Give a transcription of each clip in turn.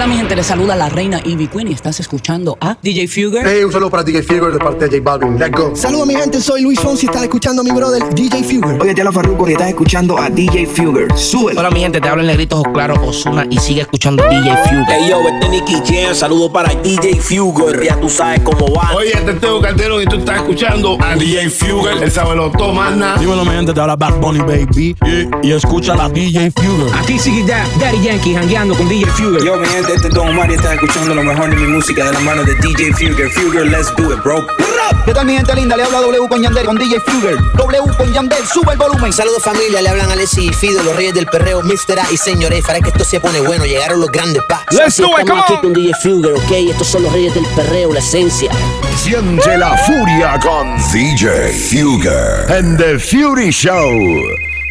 Hola mi gente, les saluda la reina Ivy Queen y estás escuchando a DJ Fugger. Hey, un saludo para DJ Fugger de parte de J Balvin. Let's go. Saludos mi gente, soy Luis Fonsi y estás escuchando a mi brother DJ Fugger. Oye, te habla Farruko y estás escuchando a DJ Fugger. Súbelo. Hola mi gente, te habla el negrito claro Osuna y sigue escuchando DJ Fugger. Hey yo, este es Nicky Jam, saludo para DJ Fugger, ya tú sabes cómo va. Oye, este es Teo Calderón y tú estás escuchando a DJ Fugger, el sabe lo toma Dímelo mi gente, te habla Bad Bunny Baby y, y escucha la DJ Fugger. Aquí sigue Daddy Yankee jangueando con DJ Fugger. Yo mi gente, este es Don y estás escuchando lo mejor de mi música de la mano de DJ Fugger. Fugger, let's do it, bro. ¿Qué tal mi gente linda? Le habla W con Yandel con DJ Fugger. W con Yandel, sube el volumen. Saludos familia, le hablan Alessi y Fido, los reyes del perreo, Mr. A y Señor E. Para que esto se pone bueno, llegaron los grandes packs. Let's do it, Estamos aquí con DJ Fugger, ok. Estos son los reyes del perreo, la esencia. Siente la furia con DJ Fugger en The Fury Show.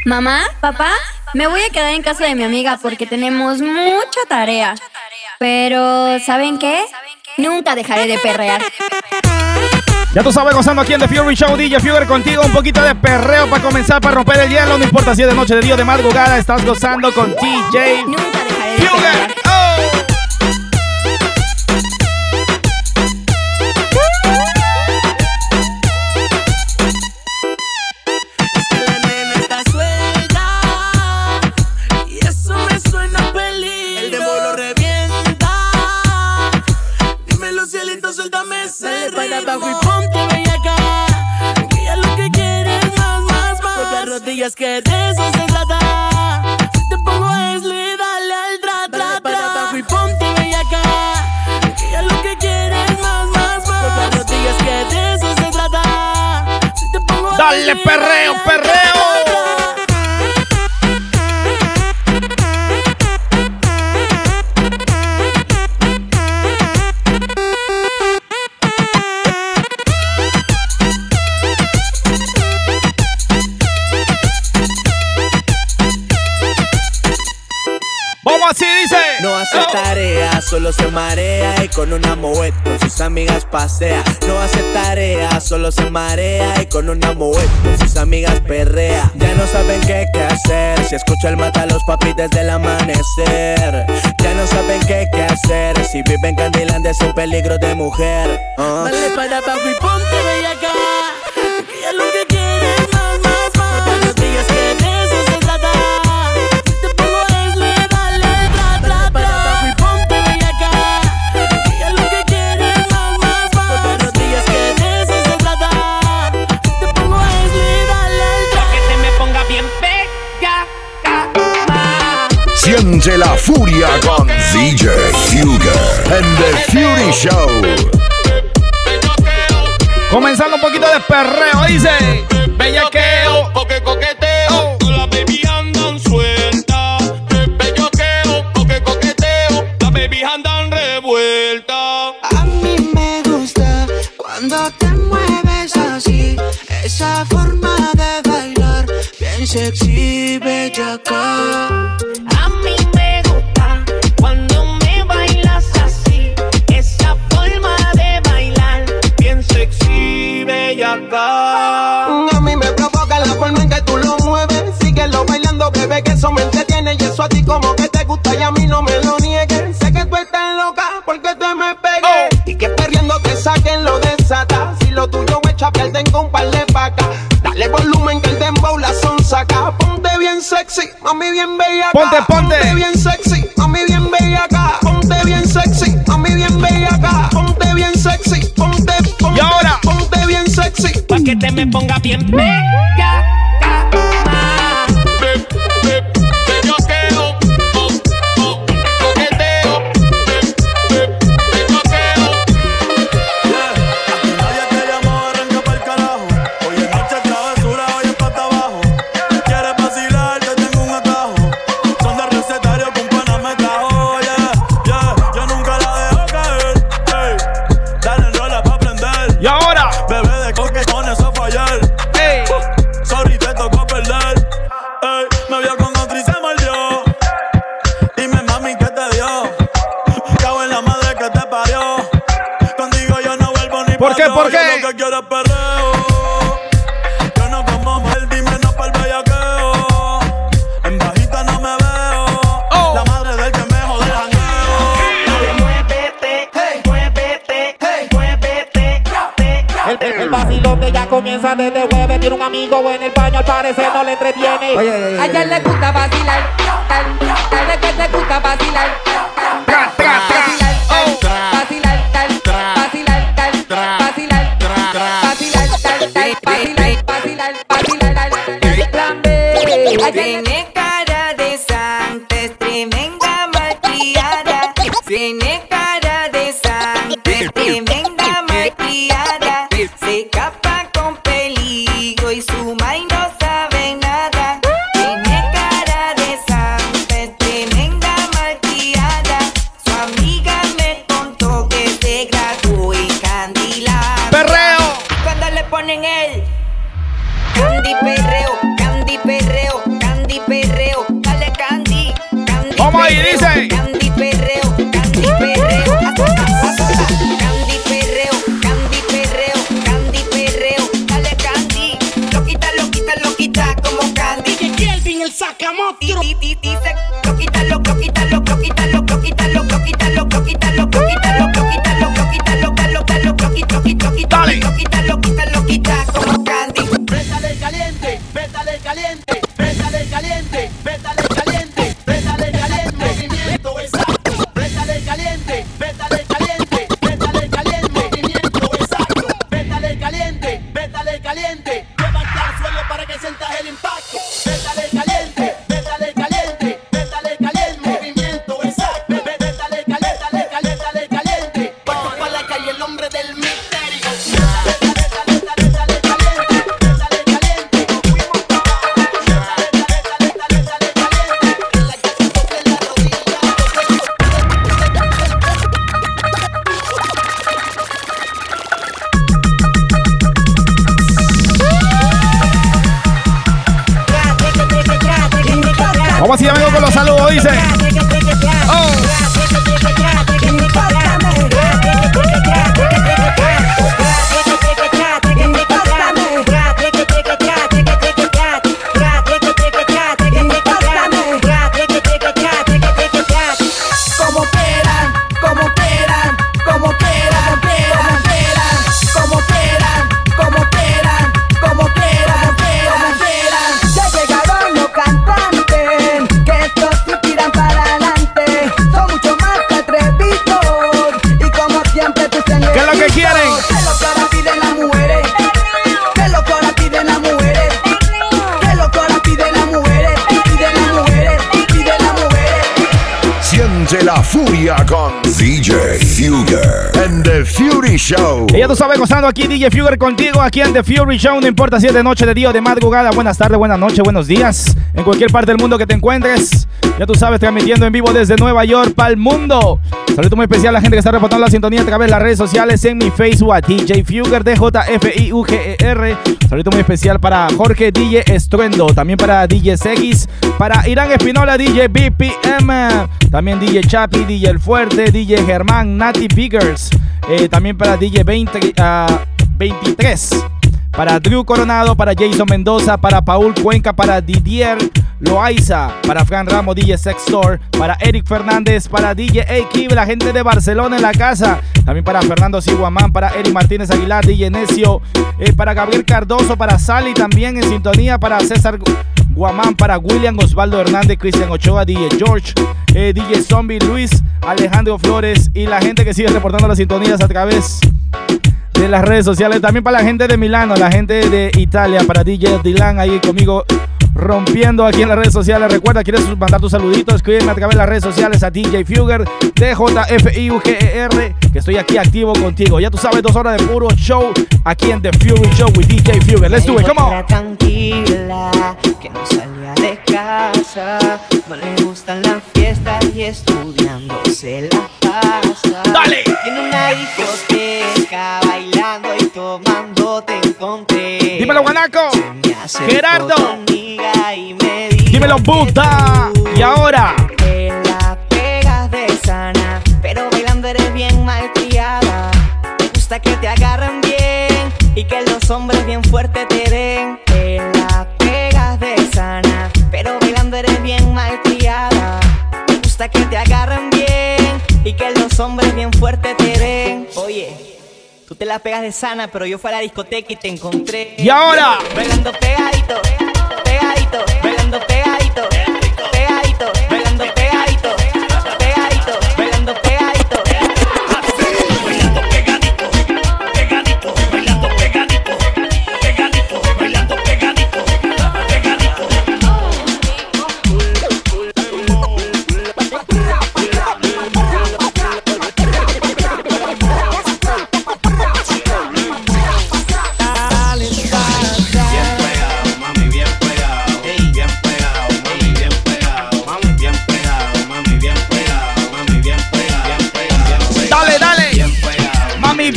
Mamá, papá, me voy a quedar en casa de mi amiga porque tenemos mucha tarea. Pero, ¿saben qué? Nunca dejaré de perrear. Ya tú sabes, gozando aquí en The Fury Show, DJ Fugger contigo. Un poquito de perreo para comenzar, para romper el hielo. No importa si es de noche, de día o de madrugada, estás gozando con DJ Nunca dejaré de. Abajo y ponte bellaca. Que ya lo que quieres más, más, más. Con las rodillas que de eso se trata. Si te pongo es le dale al tra, tra, para abajo y ponte bellaca. Que ya lo que quieres más, más, más. Con las rodillas que de eso se trata. Si te pongo Dale perreo, perreo. Hace tarea, solo se marea y con una moed con sus amigas pasea. No hace tarea, solo se marea y con una moed con sus amigas perrea. Ya no saben qué, qué hacer, si escucha el mata a los papis desde el amanecer. Ya no saben qué, qué hacer, si viven Candilandia es un peligro de mujer. Ah. Dale para abajo y ponte bellaca, que Siente la furia con DJ Fugger en The Fury Show. Comenzando un poquito de perreo, dice. Bellaqueo. porque a ti como que te gusta y a mí no me lo niegues. Sé que tú estás loca porque te me pegué y que perdiendo te saquen lo desata. Si lo tuyo es chapear, tengo un par de vacas. Dale volumen que el dembow la son saca. Ponte bien sexy, mami bien bella. Ponte, ponte. Ponte bien sexy, mami bien bella acá. Ponte bien sexy, mami bien bella acá. Ponte bien sexy, ponte, ponte. Y ahora. Ponte bien sexy. Pa' que te me ponga bien pega. Amigo en el baño, al parecer no le entretiene. A ella le gusta vacilar. Tal, tal vez que te gusta. Vacilar, furia con DJ Fugger and the Fury Show. Y ya tú sabes, gozando aquí DJ Fugger contigo, aquí en The Fury Show, no importa si es de noche, de día o de madrugada, buenas tardes, buenas noches, buenos días, en cualquier parte del mundo que te encuentres, ya tú sabes, transmitiendo en vivo desde Nueva York para el mundo. Saludo muy especial a la gente que está reportando la sintonía a través de las redes sociales, en mi Facebook, a DJ Fugger, D-J-F-I-U-G-E-R. Saludo muy especial para Jorge DJ Estruendo, también para DJ Seguis, para Irán Espinola, DJ BPM, también DJ Chapi, DJ El Fuerte, DJ Germán, Nati Biggers, eh, también para DJ 20, ah, 23, para Drew Coronado, para Jason Mendoza, para Paul Cuenca, para Didier Loaiza, para Fran Ramos, DJ Sextor, para Eric Fernández, para DJ A la gente de Barcelona en la casa, también para Fernando Siguamán, para Eric Martínez Aguilar, DJ Necio, eh, para Gabriel Cardoso, para Sally también en sintonía, para César Guamán, para William Osvaldo Hernández, Cristian Ochoa, DJ George, eh, DJ Zombie, Luis Alejandro Flores y la gente que sigue reportando las sintonías a través de las redes sociales. También para la gente de Milano, la gente de Italia, para DJ Dylan ahí conmigo rompiendo aquí en las redes sociales. Recuerda, quieres mandar tus saluditos, escríbeme a través de las redes sociales a DJ Fugger, DJFIUGER, que estoy aquí activo contigo. Ya tú sabes, dos horas de puro show aquí en The Fury Show with DJ Fugger. Let's do it, come on. tranquila, que no salía de casa, no le gustan las fiestas y estudiando se la pasa. Dale. En una discoteca, bailando y tomando te encontré. Dímelo, Guanaco. Gerardo. y me Dímelo, Buda. Y ahora. que la pegas de sana, pero bailando eres bien malcriada. Te gusta que te agarren bien y que los hombres bien fuertes te te la pegas de sana, pero yo fui a la discoteca y te encontré. Y ahora. Bailando pegadito, pegadito, bailando pegadito, pegadito,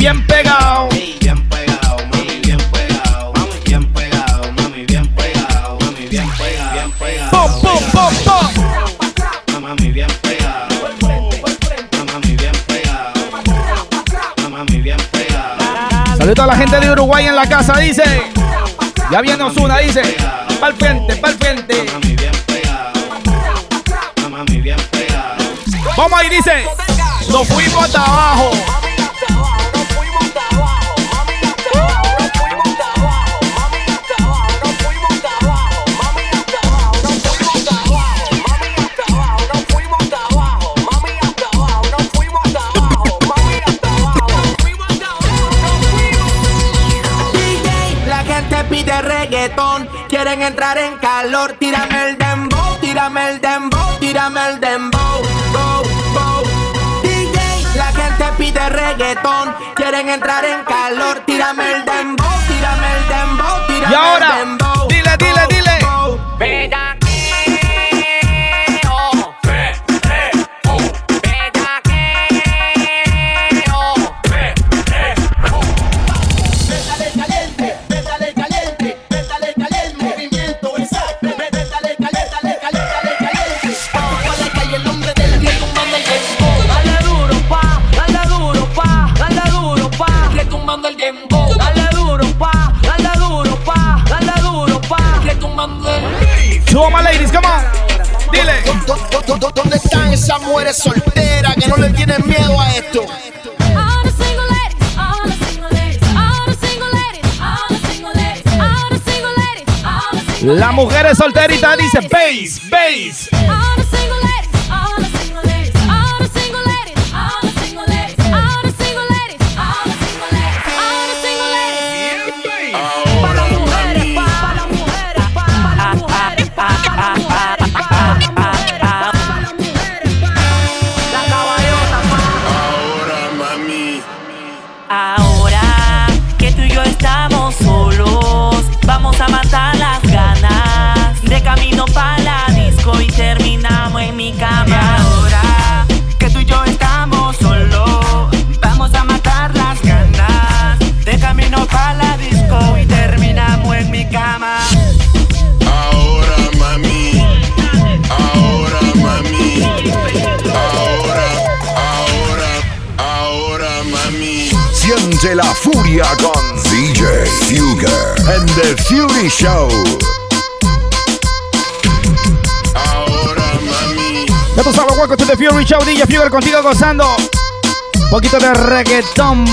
Mami, bien pegado. Pum, pum, pum, pum. Saludos a la gente de Uruguay en la casa, dice. Ya viene Osuna, dice. Pa'l frente, pa'l frente. Vamos ahí, dice. Nos fuimos hasta abajo. Quieren entrar en calor, tírame el dembow, tírame el dembow, tírame el dembow, bow, bow. DJ, la gente pide reggaetón, quieren entrar en calor, tírame el dembow, tírame el dembow, tírame Y ahora, el dembow. Esas mujeres solteras que no le tienen miedo a esto? La mujer es solterita, dice bass, bass. Siente la furia con DJ Fugger and the Fury Show. Ya tú sabes, welcome to the Fury Show, DJ Fuger contigo gozando. Un poquito de reggaetón.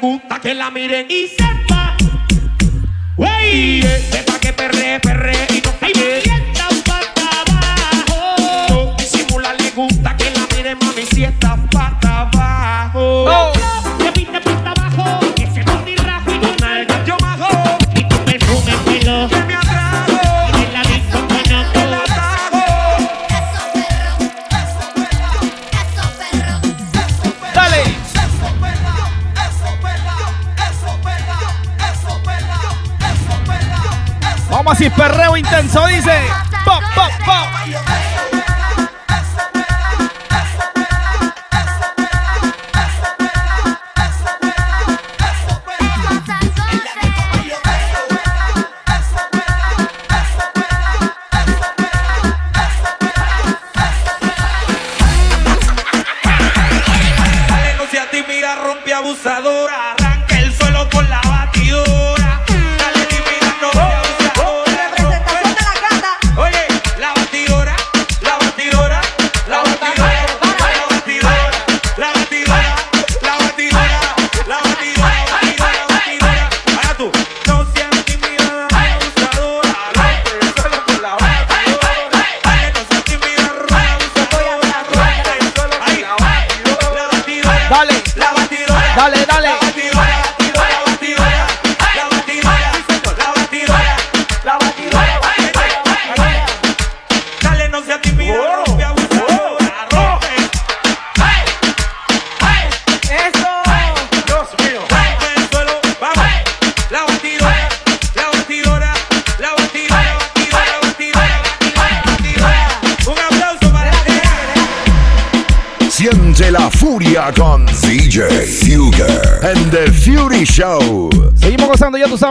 Gusta que la miren y sepa. Y este pa' que perre, perre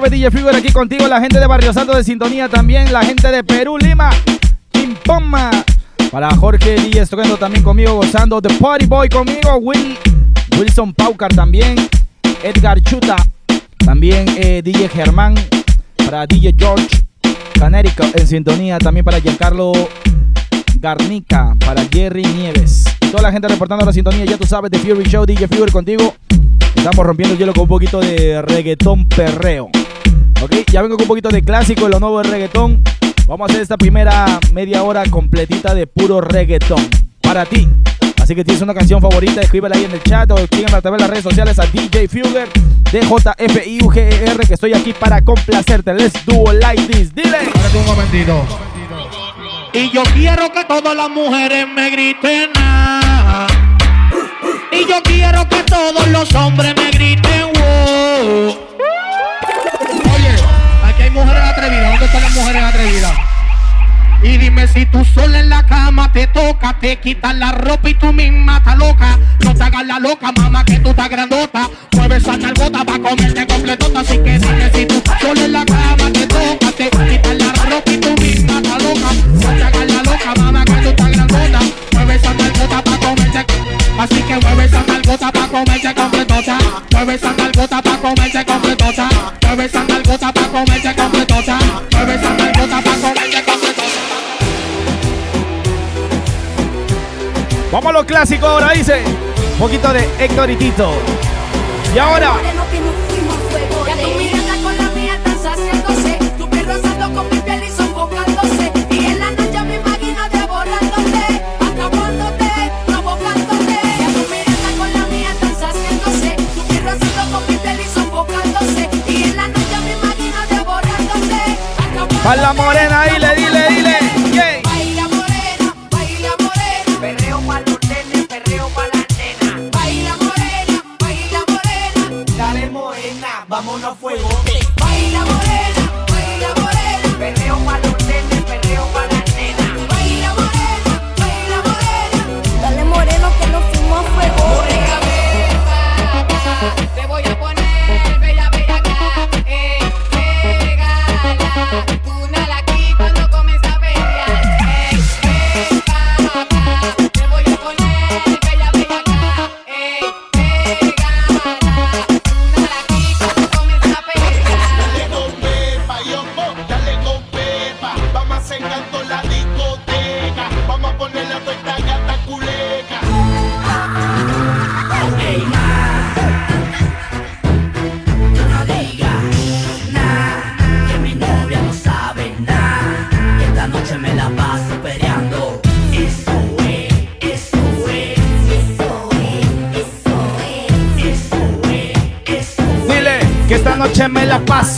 DJ Figure aquí contigo, la gente de Barrio Santo de Sintonía también, la gente de Perú, Lima, Pimpoma. Para Jorge DJ tocando también conmigo, gozando, The Party Boy conmigo, Will, Wilson Paucar también, Edgar Chuta, también eh, DJ Germán, para DJ George, Canérico en sintonía, también para Giancarlo Garnica, para Jerry Nieves. Toda la gente reportando la sintonía, ya tú sabes, The Fury Show, DJ Figure contigo. Estamos rompiendo el hielo con un poquito de reggaetón perreo. Ok, ya vengo con un poquito de clásico, lo nuevo de reggaetón. Vamos a hacer esta primera media hora completita de puro reggaetón. Para ti. Así que tienes una canción favorita, escríbela ahí en el chat o sígueme a través de las redes sociales a DJ Fugger, D-J-F-I-U-G-E-R, que estoy aquí para complacerte. Let's do it like this. Dile. un momentito. Y yo quiero que todas las mujeres me griten ah. Y yo quiero que todos los hombres me griten wow. Mujeres atrevidas. ¿Dónde están las mujeres atrevidas? Y dime si tú sola en la cama te toca, te quitas la ropa y tú misma estás loca. No te hagas la loca, mamá, que tú estás grandota. Mueve esa nalgota pa' comerte completota. Así que dime si tú sola en la cama te toca, te quitas la ropa y tú misma estás loca. No te hagas la loca, mamá, que tú estás grandota. Mueve esa nalgota pa' comerte. Así que mueve esa nalgota pa' comerte completota. Mueve esa nalgota pa' comerte completota. Mueve esa nalgota pa' comerte completota. Mueve esa nalgota pa' comerte completota. Vamos a lo clásico ahora, dice. Un poquito de Héctor y Tito. Y ahora. Pa' la morena, dile, dile,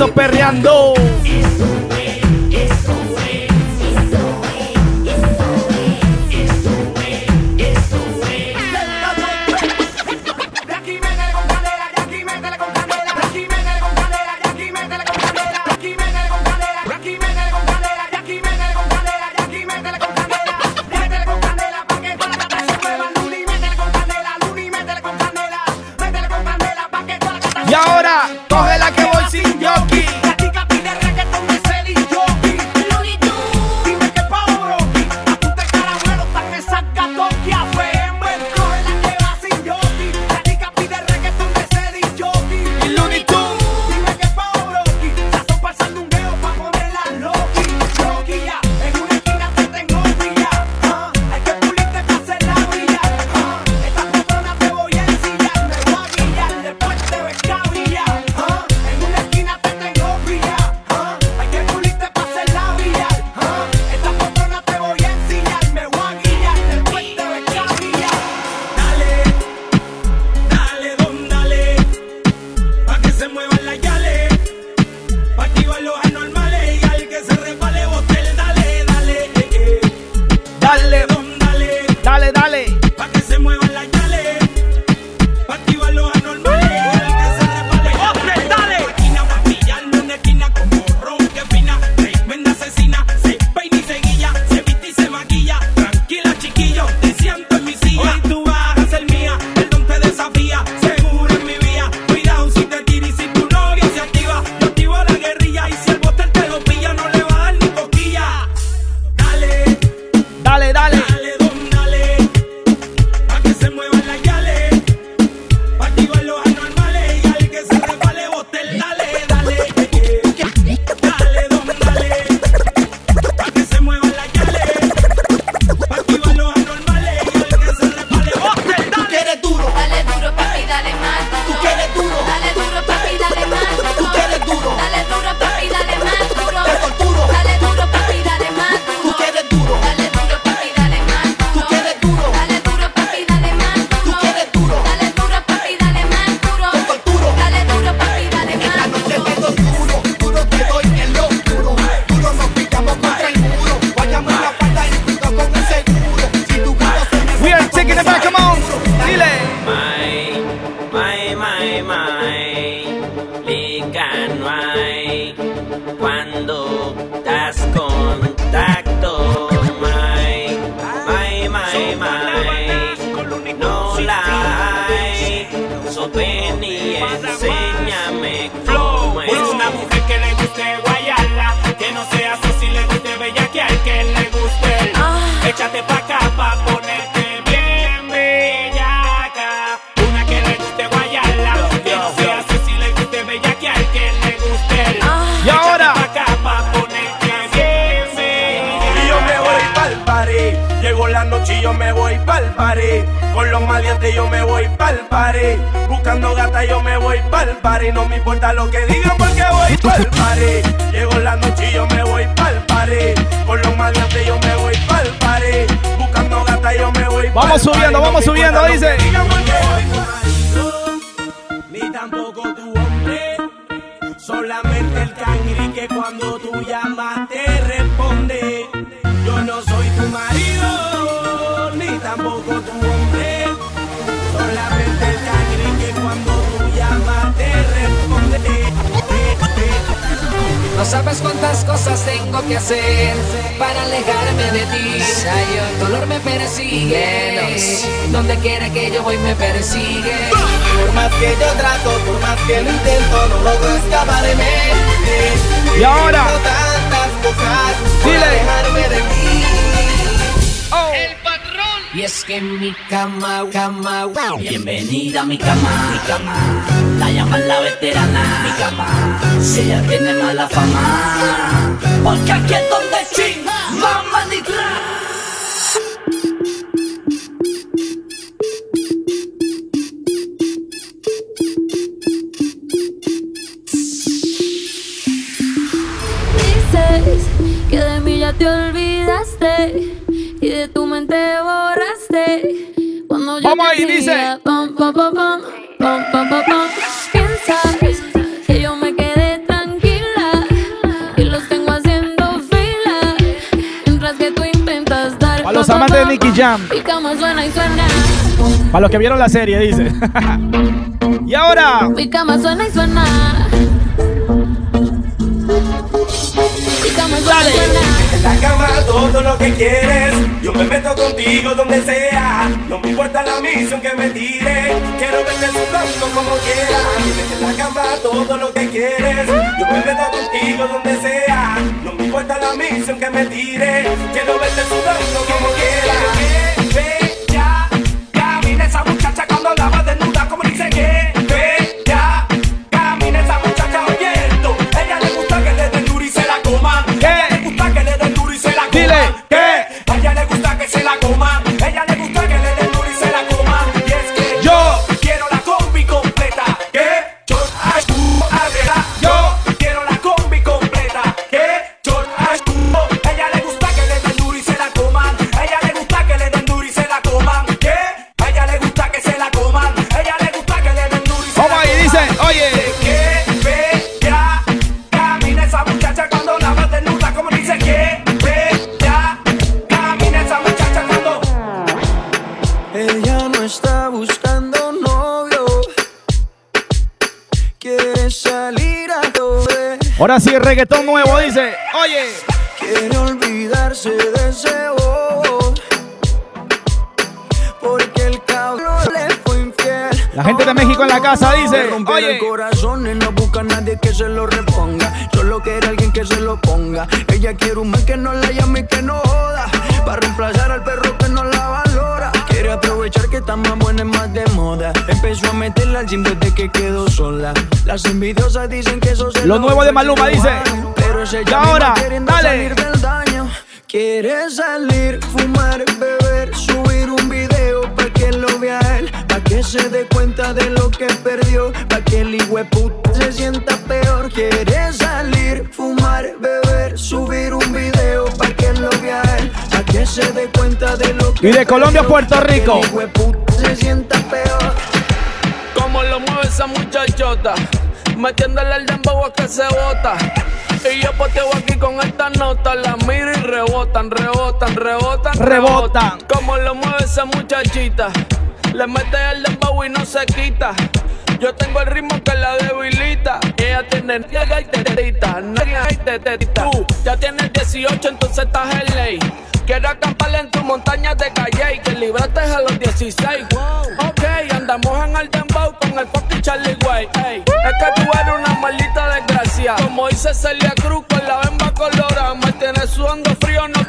perreando. Que vieron la serie, dice. y ahora. Mi cama suena y suena. Mi cama suena y suena. En la cama todo lo que quieres. Yo me meto contigo donde sea. No me importa la misión que me tire. Quiero verte sudando como quieras. En la cama todo lo que quieres. Yo me meto contigo donde sea. No me importa la misión que me tire. Quiero verte sudando como quieras. Ve, ya, Ahora sí, reggaetón nuevo, dice. Oye. Quiere olvidarse de ese bobo. Porque el cabrón le fue infiel. La gente de México en la casa dice. Oye. el corazón y no busca a nadie que se lo reponga. Solo quiere alguien que se lo ponga. Ella quiere un man que no la llame y que no joda. Para reemplazar al perro Quiere aprovechar que está más buena y más de moda. Empezó a meterla al gym desde que quedó sola. Las envidiosas dicen que eso se Lo nuevo de Maluma, dice. Pero ese Y ahora, dale. salir del daño. Quiere salir, fumar, beber, subir un video pa' que lo vea él, pa' que se dé cuenta de lo que perdió, pa' que el puta se sienta peor. Quiere salir, fumar, beber, subir un video pa' que lo vea él, que se dé cuenta de lo que Y de Colombia a Puerto Rico. se sienta peor. Como lo mueve esa muchachota, metiéndole el dembow a que se bota. Y yo poteo aquí con esta nota, la miro y rebotan, rebotan, rebotan, Rebotan. Como lo mueve esa muchachita, le mete el dembow y no se quita. Yo tengo el ritmo que la debilita. Ella tiene nalga y tetita, nalga y tetita. Tú ya tienes 18, entonces estás en ley. Quiero acampar en tu montaña de calle y que libraste a los 16. Ok, andamos en el dembow con el fucking Charlie Way. Ey, es que tú eres una maldita desgracia. Como dice Celia Cruz con la bemba colorada. Me tiene sudando frío, no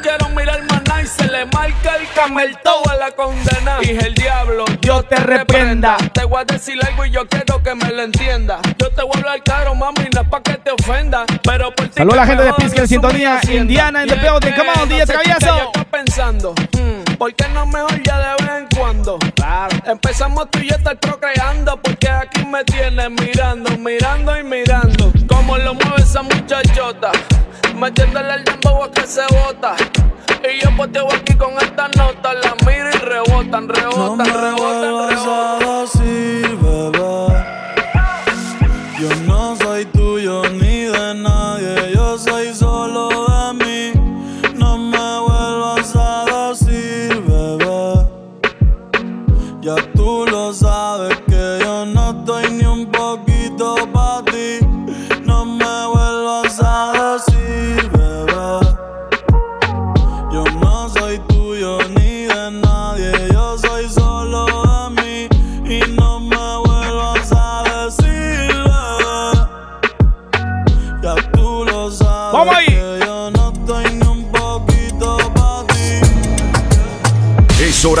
le marca el camel toe a la condena. Dije el diablo, Dios te reprenda. Te voy a decir algo y yo quiero que me lo entienda. Yo te voy a hablar caro, mami, no es pa' que te ofenda. Pero por ti Saludos a la gente de Pisca en sintonía. Indiana en the building. Come on, DJ Travieso. pensando, hmm, ¿por qué no mejor ya de vez en cuando? Claro. Empezamos tú y yo estar procreando porque aquí me tienes mirando, mirando y mirando. Como lo mueve esa muchachota, metiéndole el dembow a que se bota. Y yo poteo aquí con esta nota, la miro y rebotan, rebotan, rebotan, rebotan.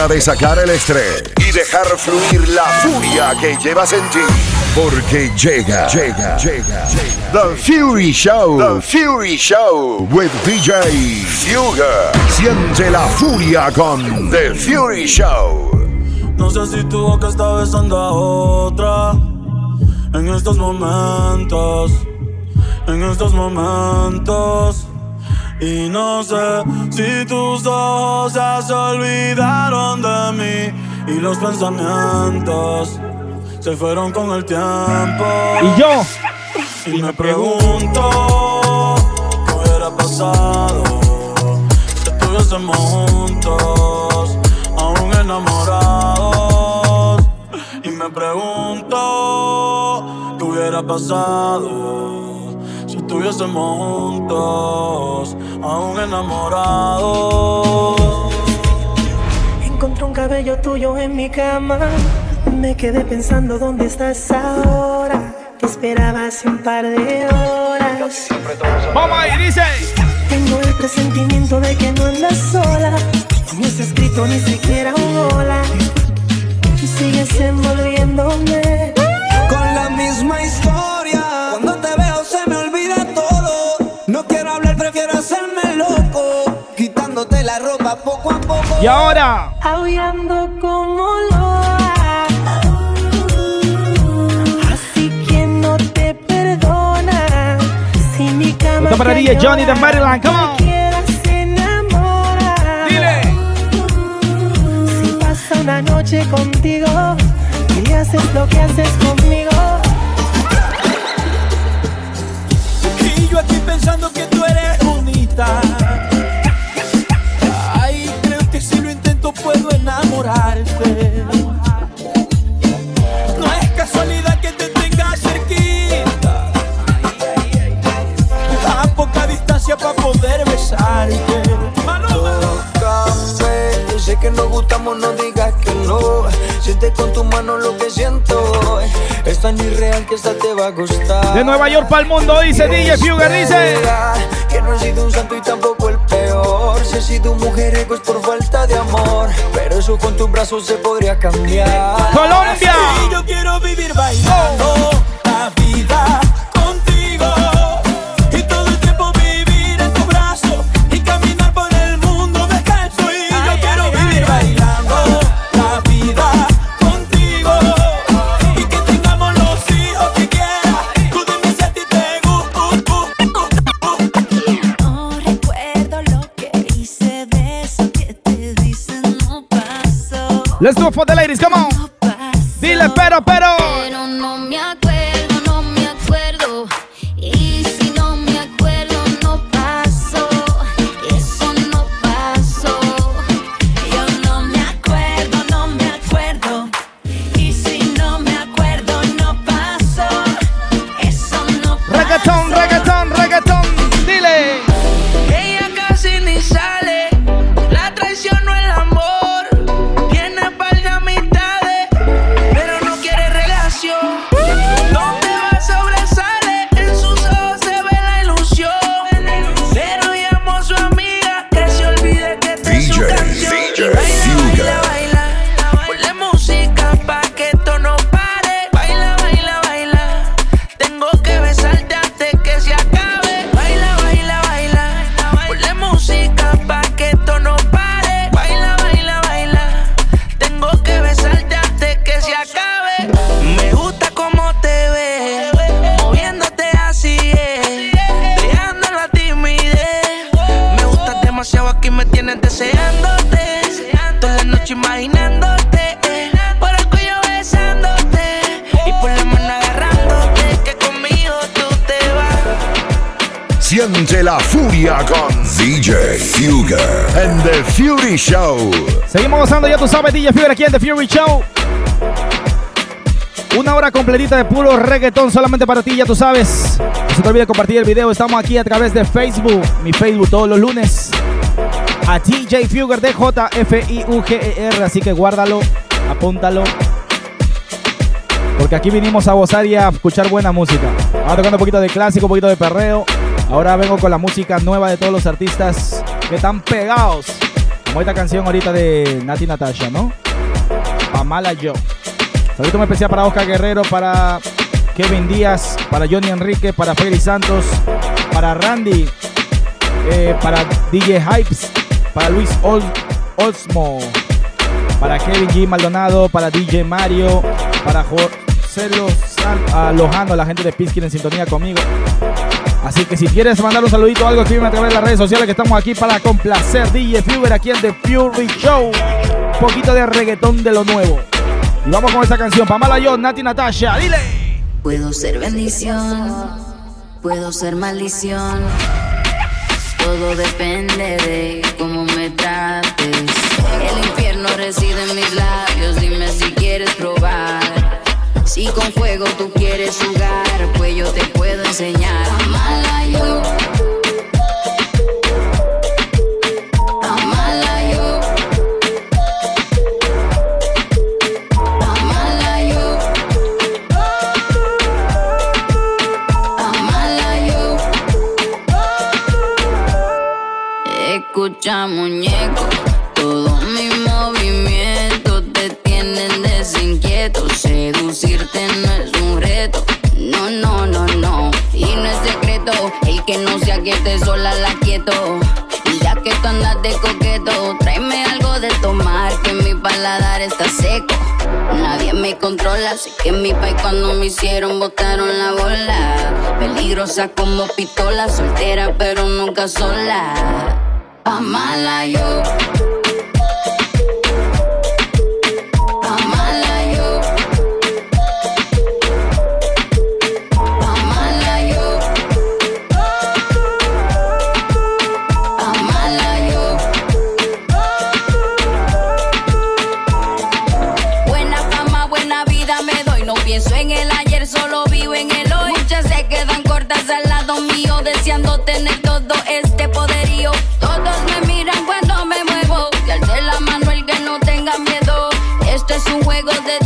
De sacar el estrés y dejar fluir la furia que llevas en ti. Porque llega, llega, llega, The Fury Show. The Fury Show with DJ Fugger. Siente la furia con The Fury Show. No sé si tu boca está besando a otra en estos momentos, en estos momentos. Y no sé si tus ojos se olvidaron de mí. Y los pensamientos se fueron con el tiempo. Y yo. Y, me pregunto qué hubiera pasado si estuviésemos juntos, aún enamorados. Y me pregunto qué hubiera pasado si estuviésemos juntos aún enamorados. Encontré un cabello tuyo en mi cama. Me quedé pensando dónde estás ahora. Te esperaba hace un par de horas. Vamos ahí, dice. Tengo el presentimiento de que no andas sola. No me has escrito ni siquiera un hola. Y sigues envolviéndome. Con la misma historia. Ropa poco a poco. Y ahora. Aullando como loa. Así que no te perdona. Si mi cama. Esto para DJ Johnny de Maryland, come on. quieras enamorar. Si pasa una noche contigo y le haces lo que haces conmigo. Y yo aquí pensando que enamorarte. No es casualidad que te tenga cerquita. A poca distancia para poder besarte. Tócame, sé que nos gustamos, no digas que no. Siente con tu mano lo que siento. Es tan irreal que esta te va a gustar. De Nueva York para el mundo dice DJ Fugger, dice. Que no he sido un santo y tampoco el peor. Si he sido mujeriego es por falta de amor. Pero eso con tus brazos se podría cambiar. Colombia. Y yo quiero vivir bailando la Let's do it for the ladies, come on. Dile, pero, pero. Sabes, DJ aquí en The Fury Show. Una hora completita de puro reggaetón solamente para ti, ya tú sabes. No se te olvide compartir el video. Estamos aquí a través de Facebook, mi Facebook todos los lunes. A DJ Fugger de J-F-I-U-G-E-R. E Así que guárdalo, apúntalo. Porque aquí vinimos a gozar y a escuchar buena música. Ahora tocando un poquito de clásico, un poquito de perreo. Ahora vengo con la música nueva de todos los artistas que están pegados. Como esta canción ahorita de Nati Natasha, ¿no? Pamala Yo. Saludos muy especial para Oscar Guerrero, para Kevin Díaz, para Johnny Enrique, para Félix Santos, para Randy, eh, para DJ Hypes, para Luis Ol- Olsmo, para Kevin G. Maldonado, para DJ Mario, para José Lozano, Lojano, la gente de Piskin en sintonía conmigo. Así que si quieres mandar un saludito o algo, escríbeme a través de las redes sociales que estamos aquí para complacer DJ Fury aquí en The Fury Show. Un poquito de reggaetón de lo nuevo. Y vamos con esta canción. Pamela Yo, Nati Natasha, dile. Puedo ser bendición, puedo ser maldición. Todo depende de cómo me trates. El infierno reside en mis labios, dime si quieres probar. Si con fuego tú quieres jugar, pues yo te puedo enseñar. Amala yo. Amala yo. Amala yo. Amala yo. Escucha muñeco. Larguete sola la quieto. Y ya que tú andas de coqueto, tráeme algo de tomar, que mi paladar está seco. Nadie me controla, así que en mi país cuando me hicieron botaron la bola. Peligrosa como pistola, soltera pero nunca sola. Pa' yo tener todo este poderío. Todos me miran cuando me muevo. Y al de la mano el que no tenga miedo. Este es un juego de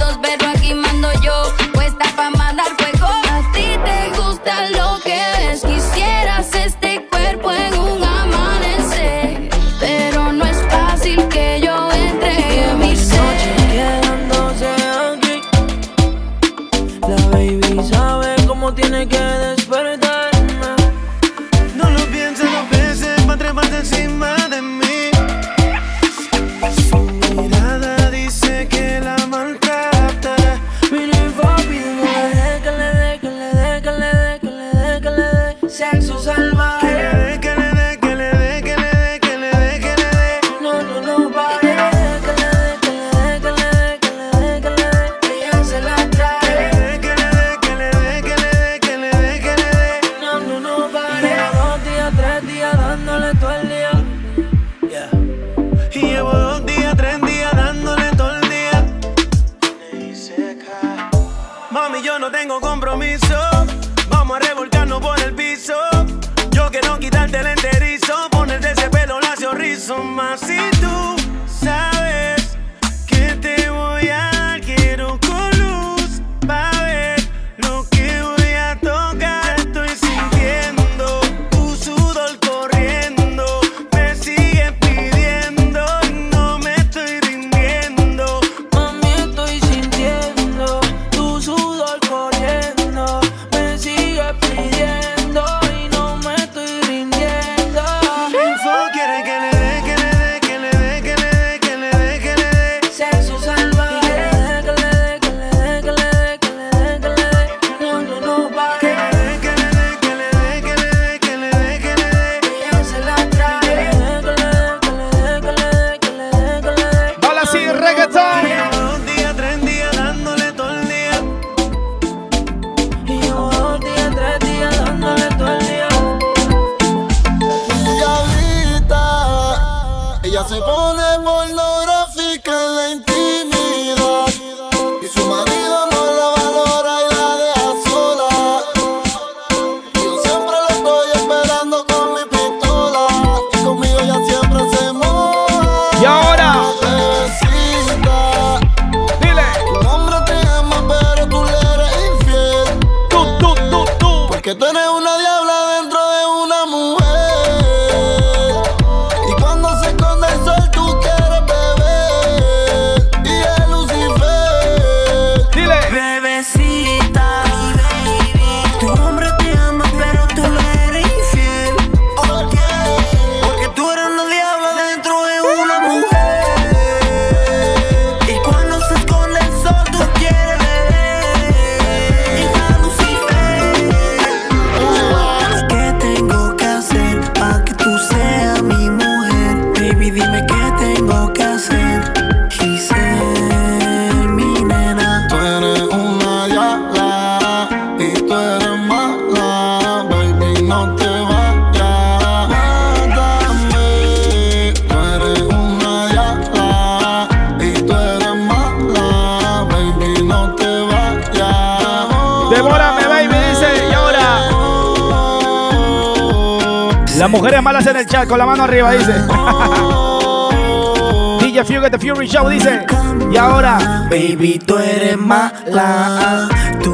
Las mujeres malas en el chat, con la mano arriba, dice. DJ Fugue The Fury Show dice. Y ahora. Baby, tú eres mala. Tú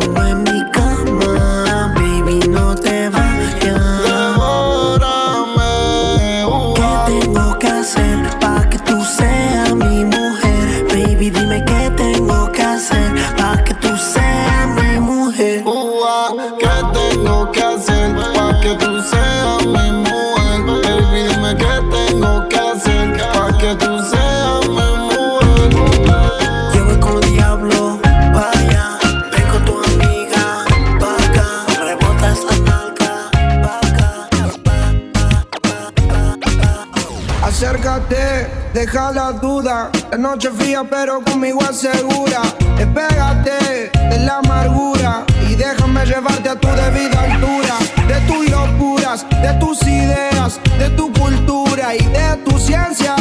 deja la duda. La noche fría, pero conmigo asegura. Despégate de la amargura y déjame llevarte a tu debida altura. De tus locuras, de tus ideas, de tu cultura y de tu ciencia.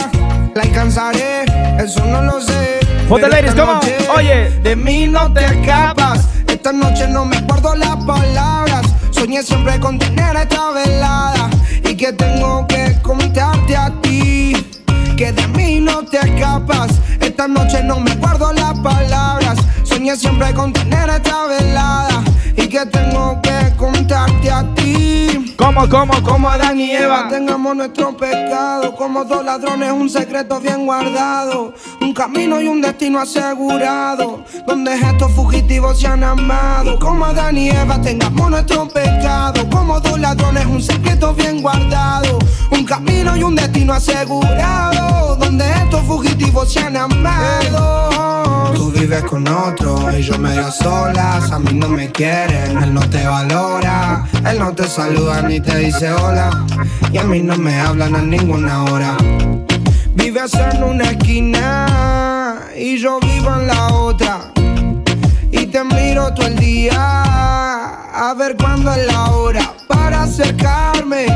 La alcanzaré, eso no lo sé. Ladies, come on. Oye. De mí no te escapas. Esta noche no me acuerdo las palabras. Soñé siempre con tener esta velada. Y que tengo que contarte a ti. Que de mí no te escapas. Esta noche no me guardo las palabras. Soñé siempre con tener esta velada. Que tengo que contarte a ti. ¿Cómo, cómo, Como Adán y Eva tengamos nuestro pecado. Como dos ladrones, un secreto bien guardado. Un camino y un destino asegurado. Donde estos fugitivos se han amado. Como Adán y Eva tengamos nuestro pecado. Como dos ladrones, un secreto bien guardado. Un camino y un destino asegurado. Donde estos fugitivos se han amado. Tú vives con otro y yo medio solas. A mí no me él no te valora. Él no te saluda ni te dice hola. Y a mí no me hablan a ninguna hora. Vives en una esquina y yo vivo en la otra. Y te miro todo el día a ver cuándo es la hora para acercarme.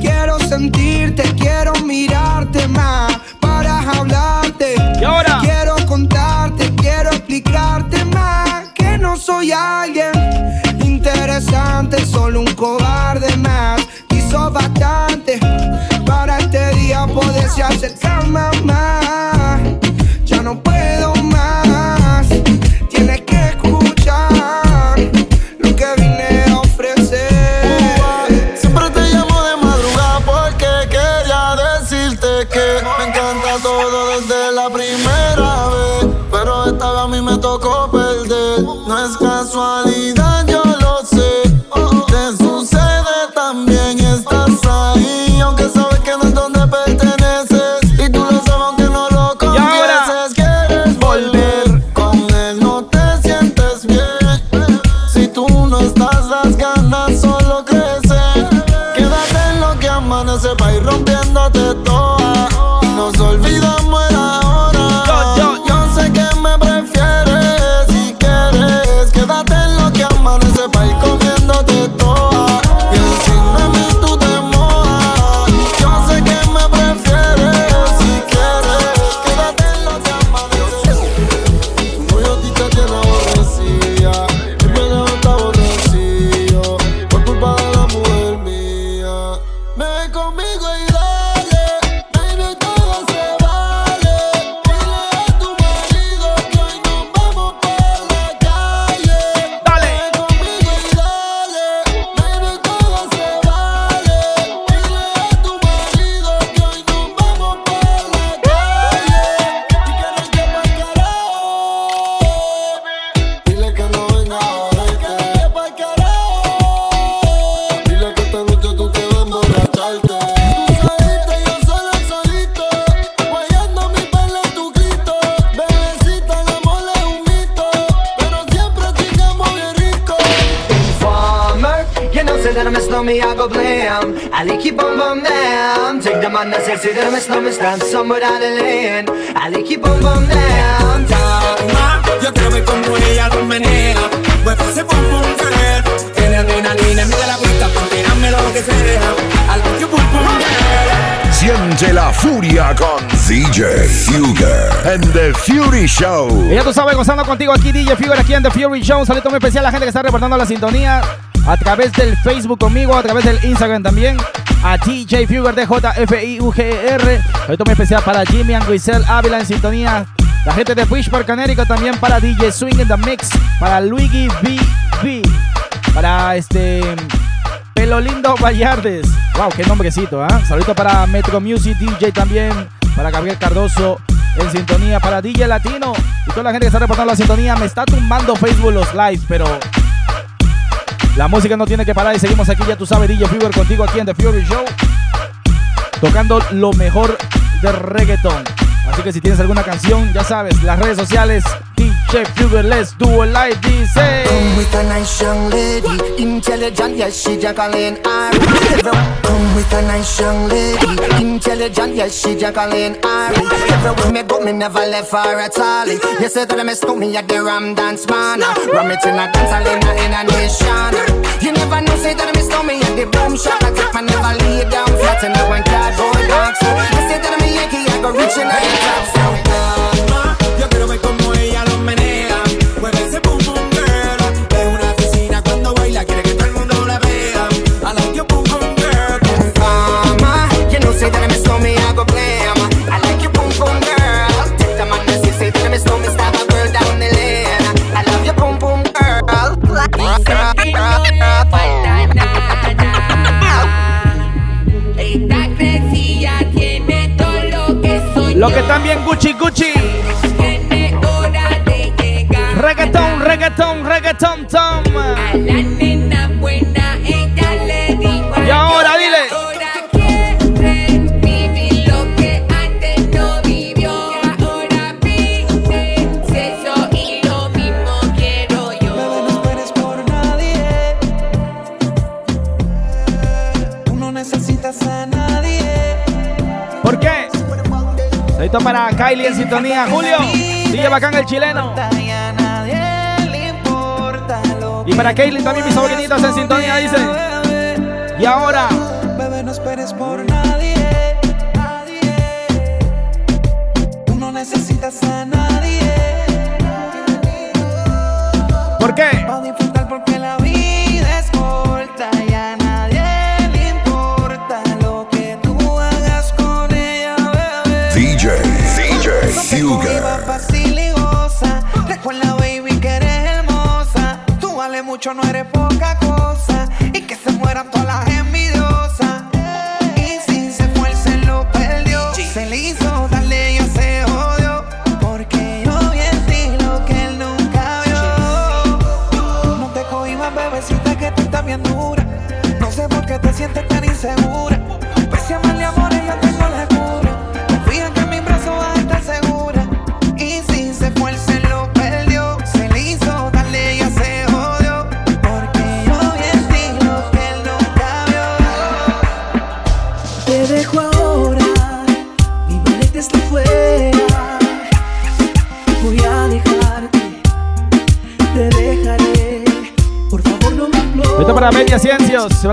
Quiero sentirte, quiero mirarte más para hablarte. ¿Y ahora? Quiero contarte, quiero explicarte más que no soy alguien interesante, solo un cobarde más. Hizo bastante para este día poderse acercar más. Ya no puedo Show. Y ya tú sabes, gozando contigo aquí, DJ Figure, aquí en The Fury Show. Un saludo muy especial a la gente que está reportando la sintonía a través del Facebook conmigo, a través del Instagram también. a DJ Fugger de J-F-I-U-G-R. Ahorita muy especial para Jimmy and Grisel Ávila en sintonía. La gente de Wishpark Canérico también para DJ Swing in the Mix. Para Luigi BB. Para este. Pelo Lindo Vallardes. Wow, qué nombrecito, ¿ah? Saludito para Metro Music DJ también. Para Gabriel Cardoso en sintonía. Para DJ Latino. Y toda la gente que está reportando la sintonía. Me está tumbando Facebook los lives, pero. La música no tiene que parar y seguimos aquí, ya tú sabes, DJ Fever contigo aquí en The Fury Show. Tocando lo mejor de reggaeton. Así que si tienes alguna canción, ya sabes, las redes sociales, DJ Fever, let's do it like this. hey. Come with a nice young lady, intelligent, yes, she Jacqueline R. Come with a nice young lady, intelligent, yes, she Jacqueline R. Everywhere me go, me never left her at all. You say that I miss me at the Ram Dance Man. Ram it in a dance, I in a, nation. You never know, say that I miss me at the boom shop. I take my never lay down flat in a one cardboard box. You say that I'm a Yankee, I go reaching out the top. Que soy Lo que también Gucci Gucci. En sintonía. Julio, DJ Bacán el chileno. Y para Kaylin también mis sobrinitas en sintonía dice. Y ahora, 8 no eres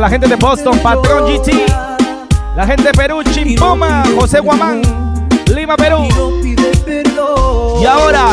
La gente de Boston, Patrón GT, la gente de Perú, Chimpoma, José Guamán, Lima, Perú. Y ahora,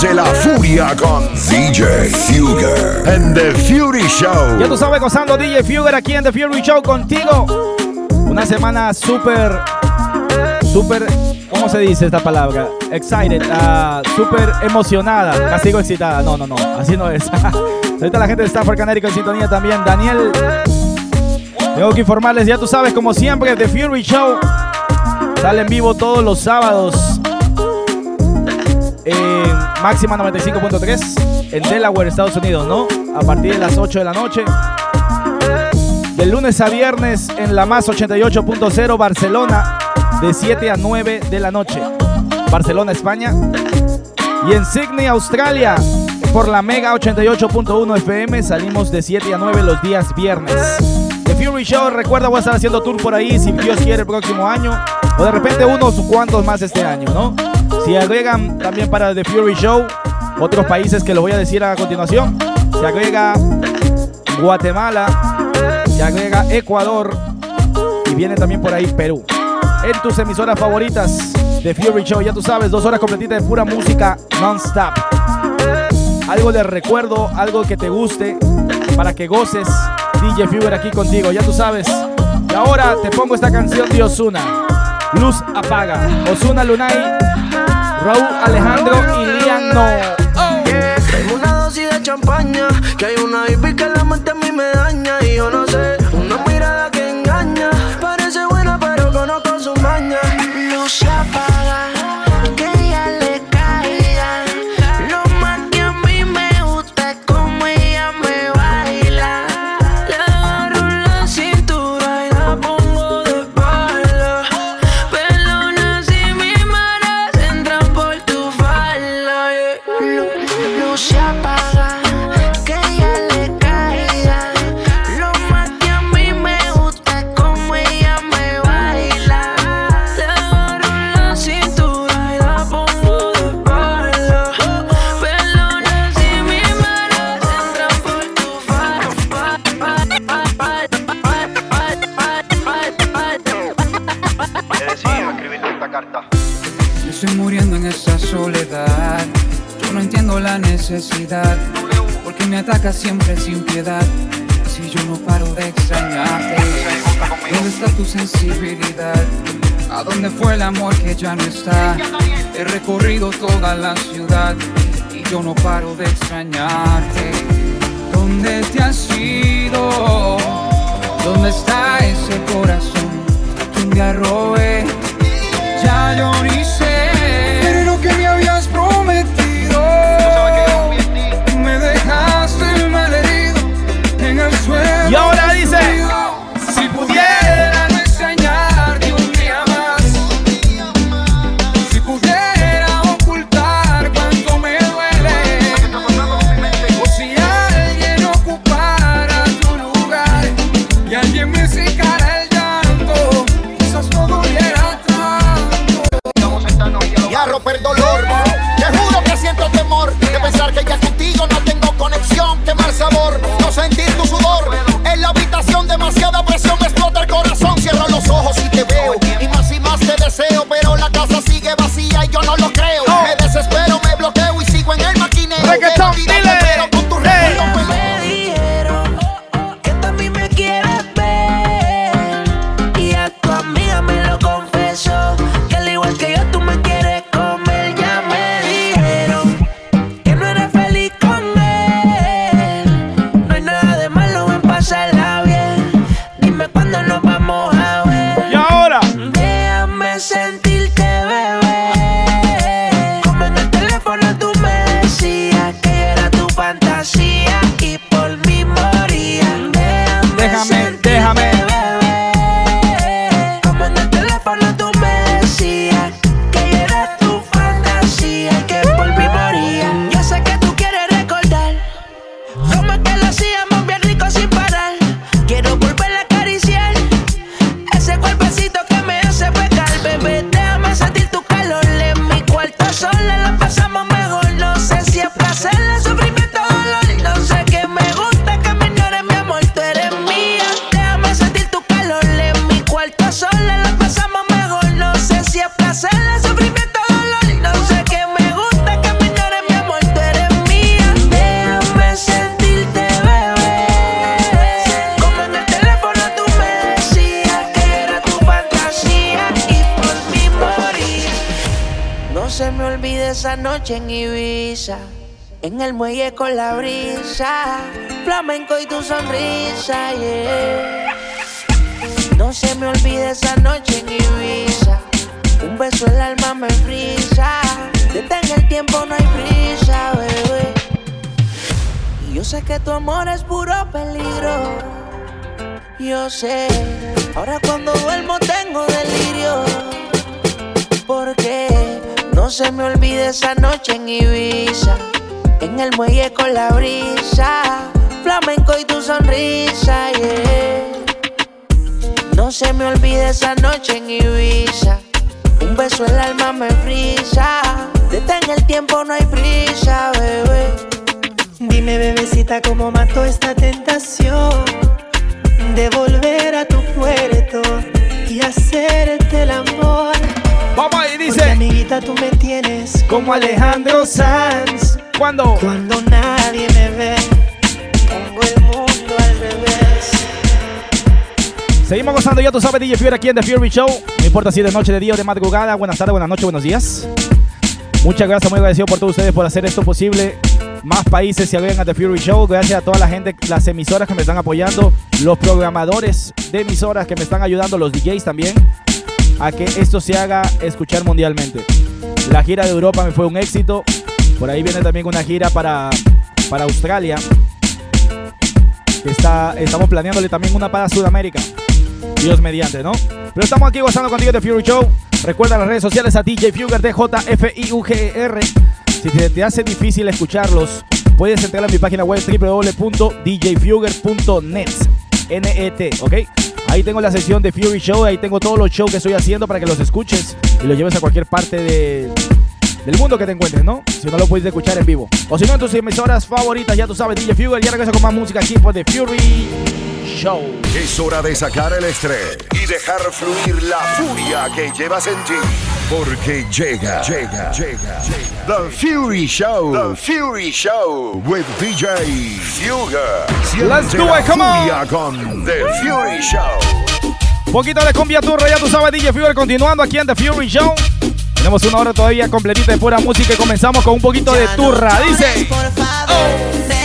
Siente la furia con DJ Fugger en The Fury Show. Ya tú sabes, gozando DJ Fugger aquí en The Fury Show contigo. Una semana súper, súper, ¿cómo se dice esta palabra? Excited, ah, súper emocionada. Casi excitada. No, no, no, así no es. Ahorita la gente de Stanford Canérico en sintonía también. Daniel, tengo que informarles, ya tú sabes, como siempre, The Fury Show sale en vivo todos los sábados en máxima 95.3 en Delaware, Estados Unidos, ¿no? A partir de las 8 de la noche. De lunes a viernes en la más 88.0 Barcelona, de 7 a 9 de la noche. Barcelona, España. Y en Sydney, Australia, por la Mega 88.1 FM, salimos de 7 a 9 los días viernes. The Fury Show, recuerda, voy a estar haciendo tour por ahí, si Dios quiere, el próximo año. O de repente unos cuantos más este año, ¿no? Si agregan también para The Fury Show otros países que lo voy a decir a continuación, se agrega Guatemala, se agrega Ecuador y viene también por ahí Perú. En tus emisoras favoritas de Fury Show, ya tú sabes, dos horas completitas de pura música non-stop. Algo de recuerdo, algo que te guste, para que goces. DJ Fury aquí contigo, ya tú sabes. Y ahora te pongo esta canción de Osuna. Luz apaga. Osuna Lunay, Raúl Alejandro y Lian No. Tengo una dosis de champaña, que hay una baby que la mente a mí me daña y yo no sé, una mirada que engaña, parece buena pero conozco su maña. Luz se apaga, Siempre sin piedad. Si yo no paro de extrañarte. ¿Dónde está tu sensibilidad? ¿A dónde fue el amor que ya no está? He recorrido toda la ciudad. Y yo no paro de extrañarte. ¿Dónde te has ido? ¿Dónde está ese corazón que un día? Ya yo ni. Ya tú sabes, DJ Fury aquí en The Fury Show. No importa si es de noche, de día o de madrugada. Buenas tardes, buenas noches, buenos días. Muchas gracias, muy agradecido por todos ustedes por hacer esto posible. Más países se agregan a The Fury Show. Gracias a toda la gente, las emisoras que me están apoyando, los programadores de emisoras que me están ayudando, los DJs también, a que esto se haga escuchar mundialmente. La gira de Europa me fue un éxito. Por ahí viene también una gira para, para Australia. Estamos planeándole también una para Sudamérica. Dios mediante, ¿no? Pero estamos aquí gozando contigo de Fury Show. Recuerda las redes sociales a DJ Fugger, D-J-F-I-U-G-E-R. Si te, hace difícil escucharlos, puedes entrar a mi página web www.djfugger.net. N-E-T, ¿ok? Ahí tengo la sesión de Fury Show, ahí tengo todos los shows que estoy haciendo para que los escuches y los lleves a cualquier parte de, del mundo que te encuentres, ¿no? Si no lo puedes escuchar en vivo. O si no, en tus emisoras favoritas, ya tú sabes, DJ Fugger, ya regresa con más música aquí por The Fury Show. Es hora de sacar el estrés y dejar fluir la furia que llevas en ti. Porque llega, llega, llega, The Fury Show. The Fury Show with DJ Fugger. Let's do it, come on. con The Fury Show. Poquito de cumbia turra, ya tú sabes, DJ Fury continuando aquí en The Fury Show. Tenemos una hora todavía completita de pura música y comenzamos con un poquito de turra. Dice. Por favor, nena,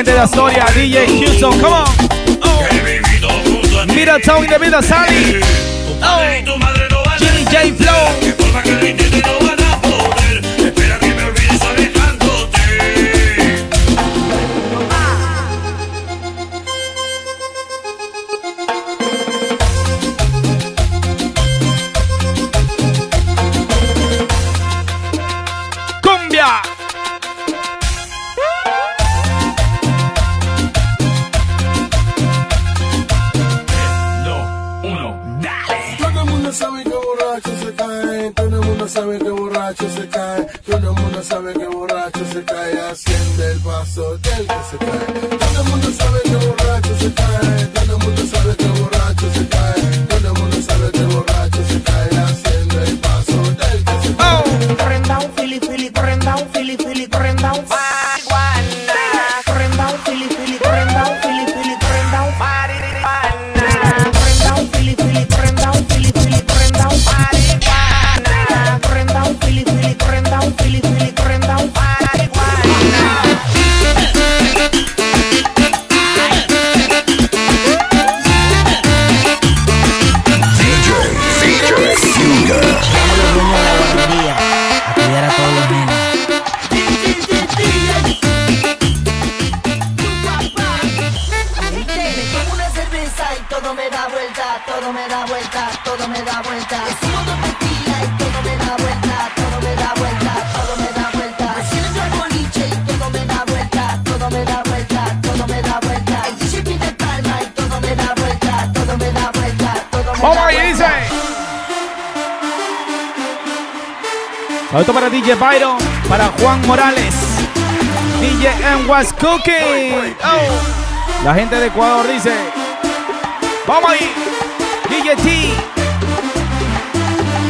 gente de Astoria, DJ Houston, come on. Mira Town de vida Sally. Jimmy J Flow. Morales, DJ and was cooking. Oh. La gente de Ecuador dice, vamos ahí, DJ T,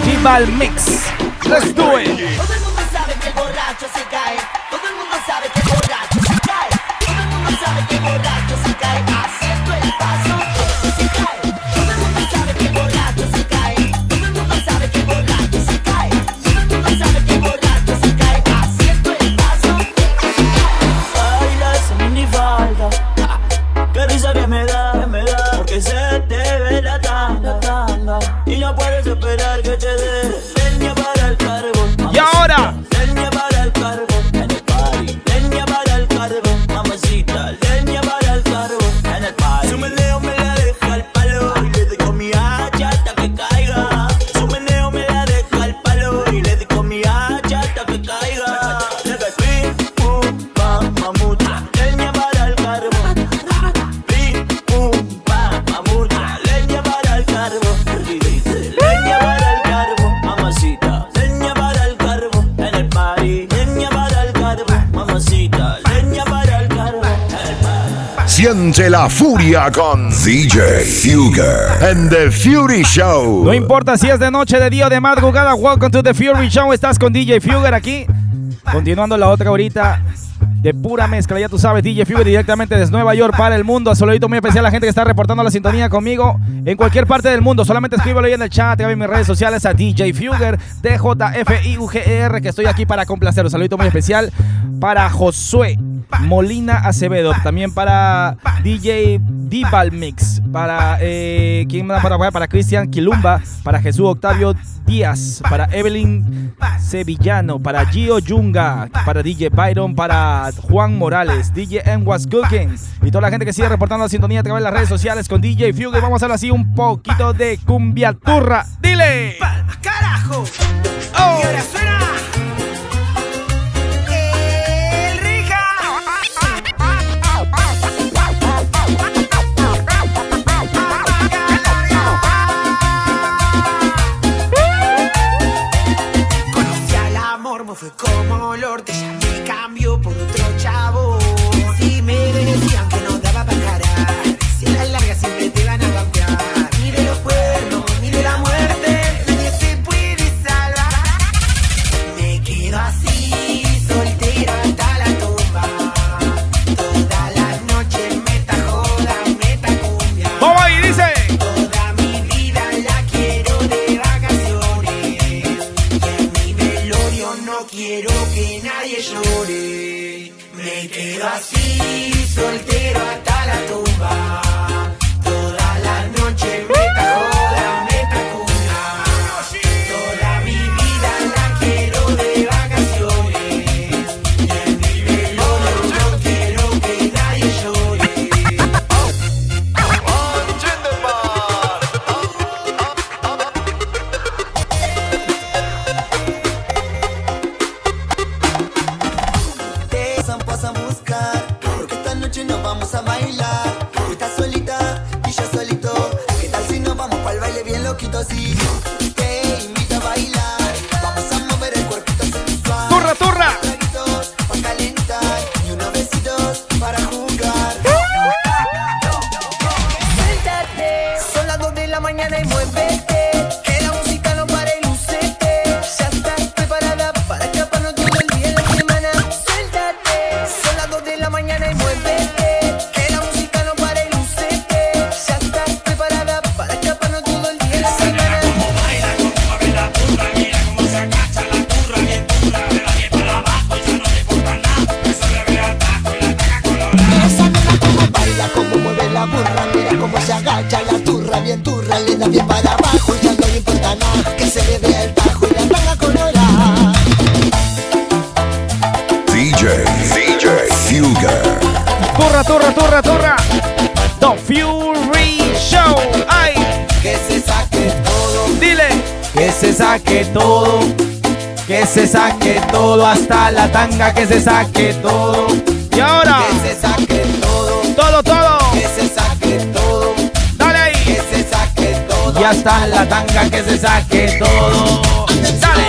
T-Ball Mix, let's do it. Furia con DJ Fugger and the Fury Show. no importa si es de noche, de día o de madrugada, welcome to the Fury Show, estás con DJ Fugger aquí, continuando la otra horita de pura mezcla, ya tú sabes, DJ Fugger directamente desde Nueva York para el mundo, saludito muy especial a la gente que está reportando la sintonía conmigo en cualquier parte del mundo, solamente escríbelo ahí en el chat, en mis redes sociales a DJ Fugger, DJFIUGR, que estoy aquí para complacer, un saludito muy especial para Josué Molina Acevedo, también para DJ Dibal Mix, para eh, ¿quién más para para Cristian Quilumba, para Jesús Octavio Díaz, para Evelyn Sevillano, para Gio Yunga, para DJ Byron, para Juan Morales, DJ M Was Cooking y toda la gente que sigue reportando la sintonía a través de las redes sociales con DJ Fugue. Vamos a hacer así un poquito de cumbia turra. Dile. ¡Carajo! Oh. Y ahora suena. Fue como olor, te Me la burra Mira cómo se agacha la turra Bien turra, le da bien para abajo Y ya no le importa nada Que se le vea el tajo y la tanga colorada DJ, DJ Fugger. Turra, turra, turra, turra. The Fury Show. Ay. Que se saque todo Que se saque todo. Que se saque todo. Hasta la tanga. Que se saque todo. Y ahora. Que se saque todo. Todo, todo. Que se saque todo. Dale ahí. Que se saque todo. Y hasta la tanga. Que se saque todo. Dale.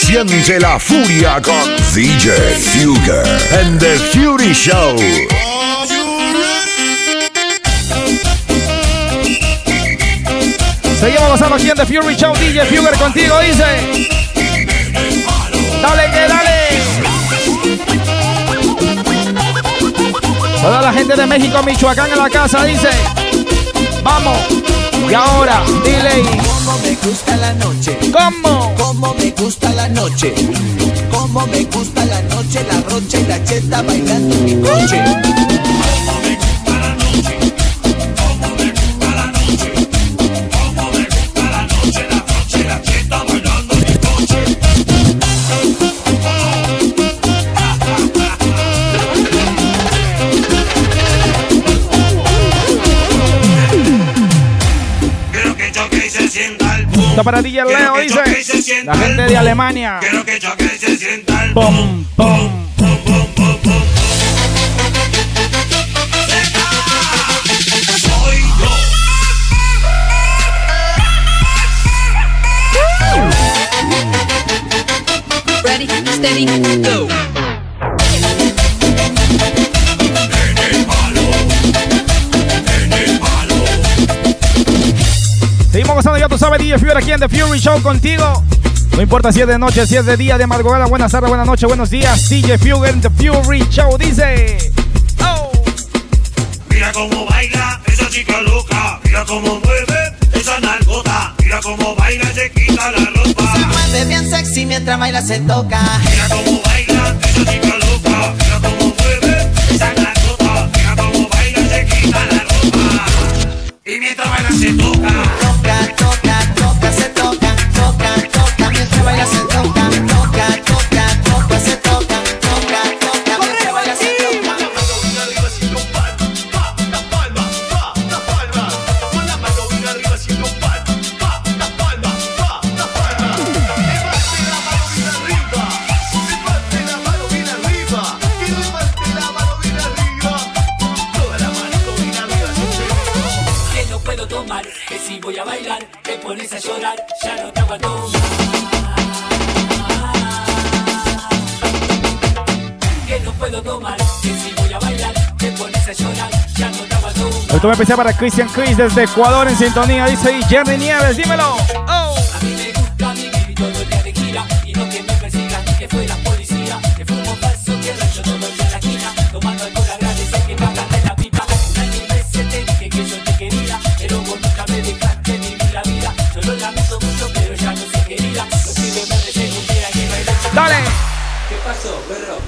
Siente la furia con DJ Fugger and the Fury Show. Seguimos gozando aquí en The Fury Show. DJ Fugger contigo, dice. Dale, que dale. Toda la gente de México, Michoacán en la casa, dice. Vamos. Y ahora, dile. Cómo me gusta la noche. ¿Cómo? Cómo me gusta la noche. Cómo me gusta la noche, la rocha y la cheta bailando en mi coche. Está para DJ Leo, dice. La gente de. Alemania. Quiero que choque y se sienta el Pum, pum. DJ Fury aquí en The Fury Show contigo. No importa si es de noche, si es de día, de madrugada, buenas tardes, buenas noches, buenos días. DJ Fury en The Fury Show dice. Mira cómo baila esa chica loca. Mira cómo mueve esa nalgota. Mira cómo baila y se quita la ropa. Se mueve bien sexy mientras baila se toca. Mira cómo baila esa chica loca. Mira cómo especial para Christian Chris desde Ecuador en sintonía. Dice y Jerry Nieves, dímelo. A mí me gusta vivir todo el día de gira y no que me persigan, que fue la policía, que fumo falso, que rancho todo el día en la esquina, tomando alcohol agradece que pagan de la pipa. Una y mil veces te dije que yo te quería, pero vos nunca me dejaste vivir la vida. Yo lo lamento mucho, pero ya no sé querida. Los pibes me recién un día que bailar. Dale. ¿Qué pasó, perro?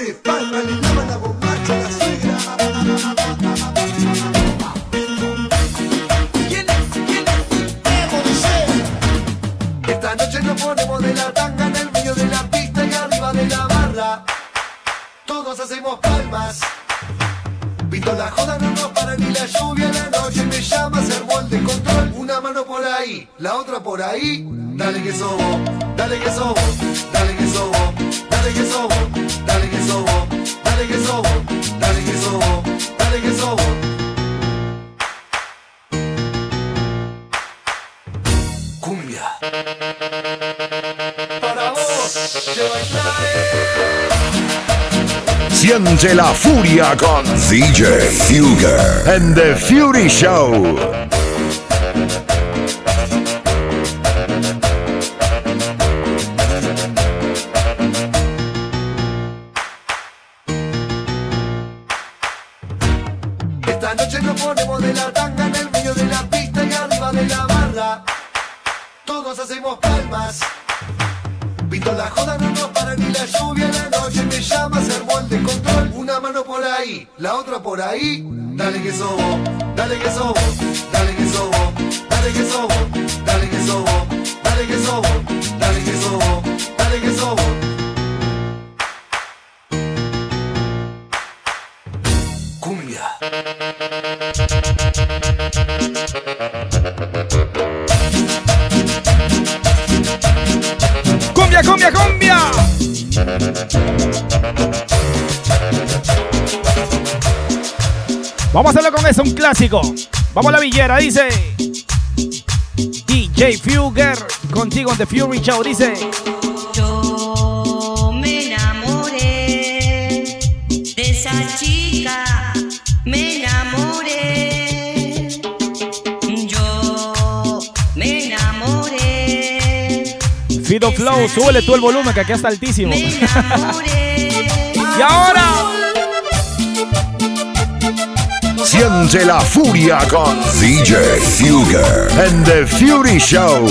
El que no Siente la furia con DJ Fugger and the Fury Show. Vamos a la villera, dice. DJ Fugger, contigo en The Fury Show, dice. Yo me enamoré de esa chica, me enamoré. Yo me enamoré. Fido Flow, súbele tú el volumen que aquí está altísimo. y ahora. Siente la furia con DJ Fugger en The Fury Show.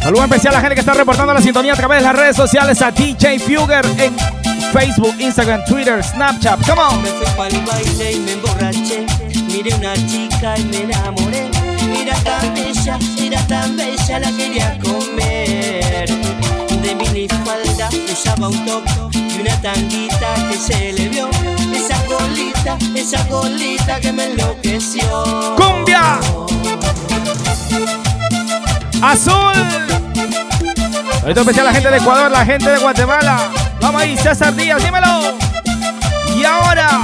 Saludos especial a la gente que está reportando la sintonía a través de las redes sociales a DJ Fugger en Facebook, Instagram, Twitter, Snapchat. Come on. Me fui pa'l baile y me emborraché. Miré una chica y me enamoré. Mira tan bella, mira tan bella, la quería comer. De minifalda usaba un top una tanguita que se le vio. Esa colita, esa colita que me enloqueció. ¡Cumbia! Azul. Ahorita especial la gente de Ecuador, la gente de Guatemala. Vamos ahí, César Díaz, dímelo. Y ahora.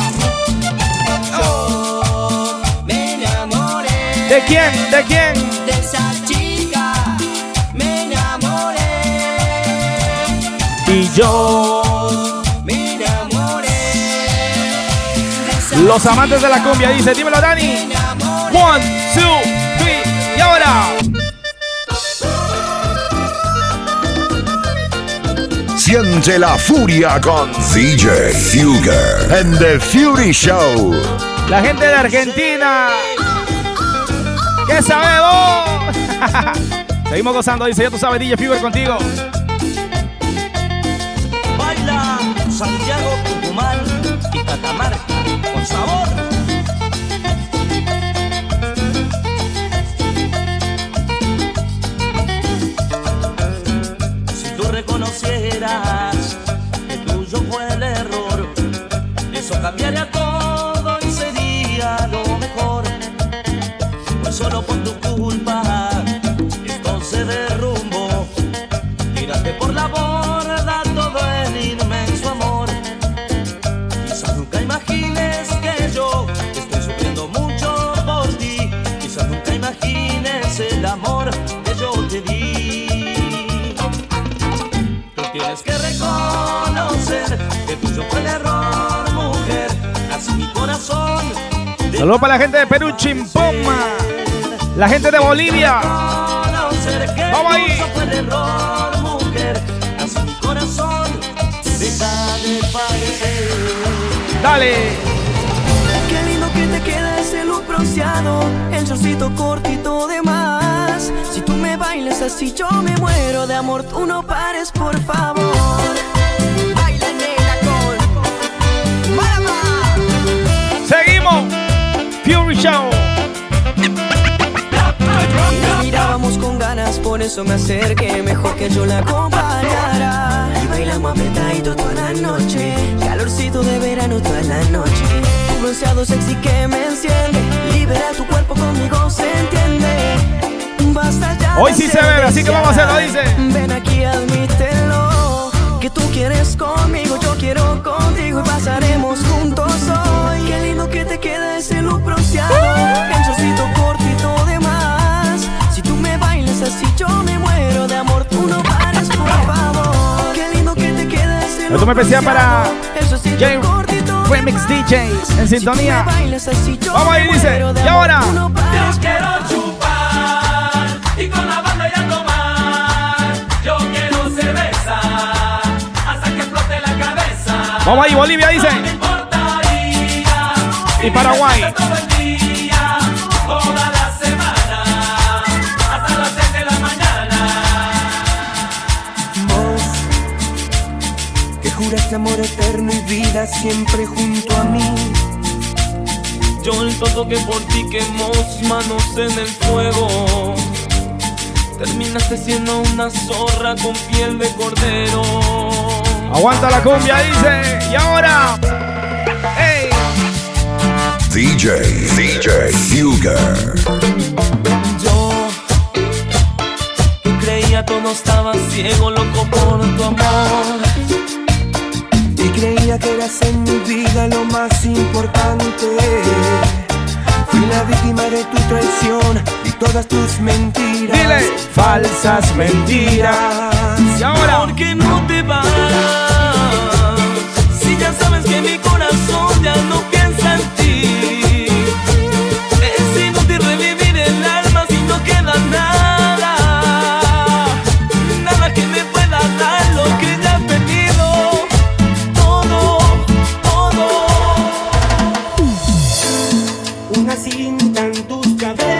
Me enamoré. ¿De quién? ¿De quién? De esa chica. Me enamoré. Y yo. Los amantes de la cumbia dice, dímelo Dani. One, two, three. Y ahora. Siente la furia con DJ Fugger en The Fury Show. La gente de Argentina. ¿Qué sabemos? Seguimos gozando, dice, ya tú sabes, DJ Fever contigo. Baila Santiago, Tucumán y Catamarca que tuyo fue el error, mujer. Así mi corazón. Saludos para la gente de Perú, Chimpoma. La gente de Bolivia. Vamos ahí. Tuyo fue el error, mujer. Así mi corazón. Deja de padecer. Dale. Qué lindo que te queda ese look bronceado, el shortcito cortito de más. Si tú me bailas así, yo me muero de amor. Tú no pares, por favor. Show. Y mirábamos con ganas, por eso me acerqué. Mejor que yo la acompañara. Y bailamos apretadito toda la noche. Calorcito de verano toda la noche. Un bronceado sexy que me enciende. Libera tu cuerpo conmigo, se entiende. Basta ya. Hoy sí se bebe, así que vamos a hacerlo, dice. Ven aquí, admítelo. Que tú quieres conmigo, yo quiero contigo y pasaremos juntos hoy. Qué lindo que te queda ese look El shortcito cortito de más. Si tú me bailas así, yo me muero de amor. Tú no pares, por favor. Qué lindo que te queda ese Esto look me especial para bronceado. El shortcito J cortito de Remix. DJs en sintonía. Si tú me bailas así, yo Vamos ahí, dice. Y ahora. No pares, Yo quiero chupar y con la banda y a tomar. Yo quiero cerveza hasta que explote la cabeza. Vamos ahí, Bolivia dice. Y Paraguay. Todo toda la semana, hasta las 6 de la mañana. Vos que juraste amor eterno y vida siempre junto a mí. Yo el tonto que por ti quemó manos en el fuego. Terminaste siendo una zorra con piel de cordero. Aguanta la cumbia, dice. Y ahora. DJ, DJ Fugger. Yo que creía todo estaba ciego, loco por tu amor. Y creía que eras en mi vida lo más importante. Fui la víctima de tu traición y todas tus mentiras. Dile, falsas mentiras. Y ahora, ¿por qué no te vas? Si ya sabes que mi corazón ya no piensa Una cinta en tus cabellos,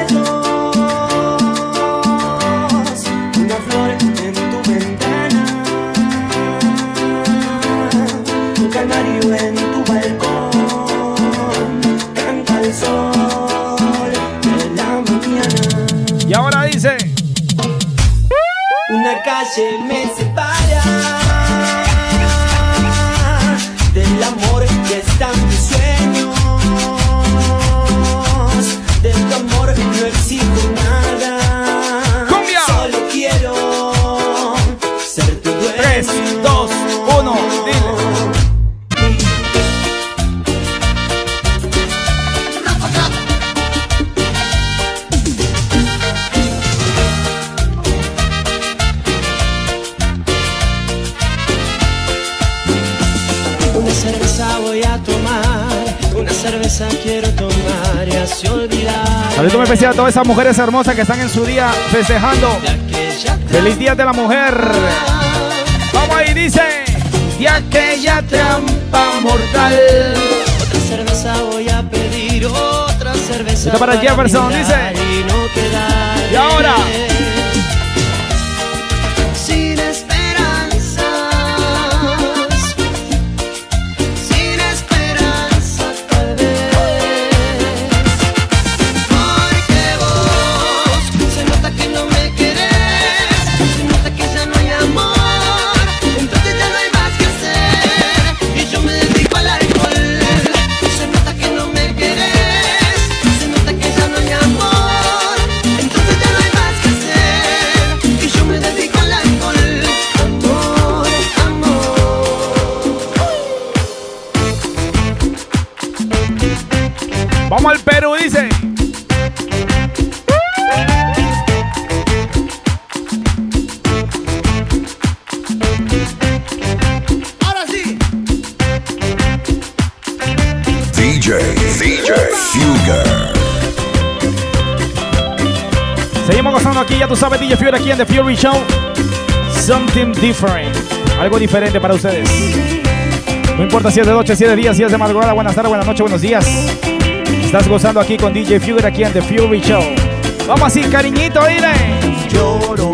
a todas esas mujeres hermosas que están en su día festejando. Feliz Día de la Mujer. Vamos ahí, dice. De aquella trampa mortal. Otra cerveza voy a pedir, otra cerveza. Está para Jefferson, dice. Y ahora. Ya tú sabes, DJ Fury aquí en The Fury Show. Something different. Algo diferente para ustedes. No importa si es de noche, si es de día, si es de madrugada, buenas tardes, buenas noches, buenos días. Estás gozando aquí con DJ Fury aquí en The Fury Show. Vamos así, cariñito, dile. Lloro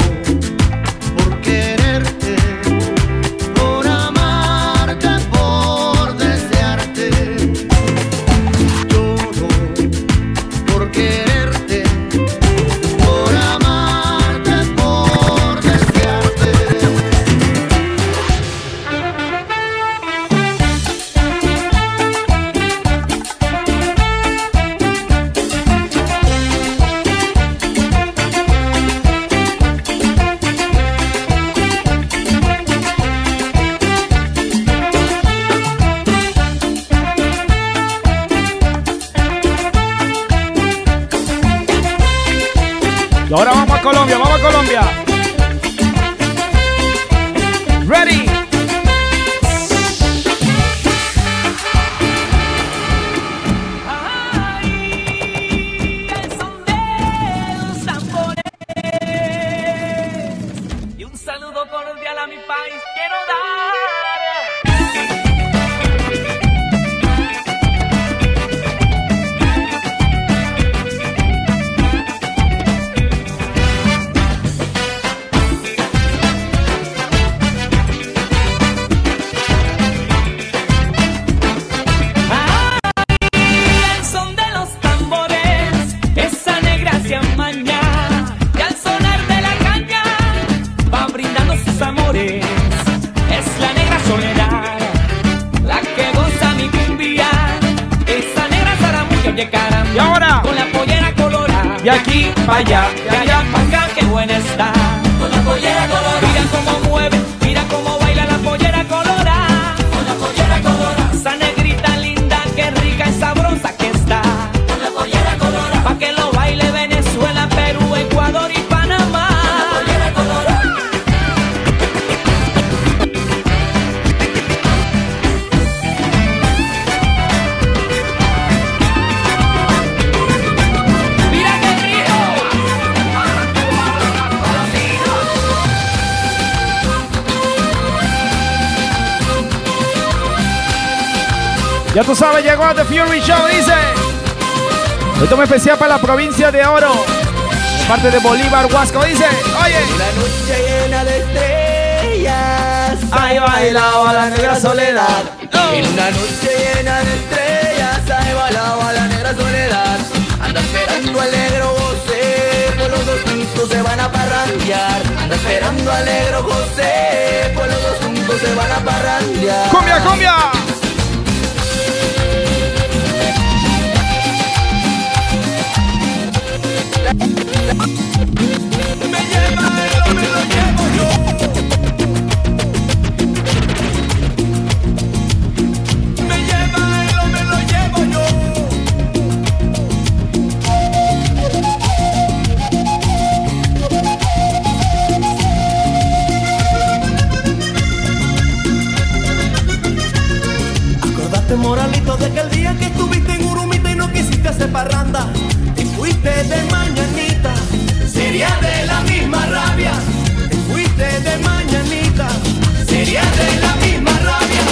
Hoy toma especial para la provincia de Oro. Parte de Bolívar, Huasco, dice. Oye. La noche llena de estrellas. Ahí bailaba la negra soledad. En una noche llena de estrellas. Ahí bailaba la negra soledad. Anda esperando alegro José. Pues los dos juntos se van a parrandear. Anda esperando alegro José. Pues los dos juntos se van a parrandear. ¡Cumbia, cumbia! Moralito, de que el día que estuviste en Urumita y no quisiste hacer parranda fuiste de mañanita. Sería de la misma rabia. Te fuiste de mañanita. Sería de la misma rabia.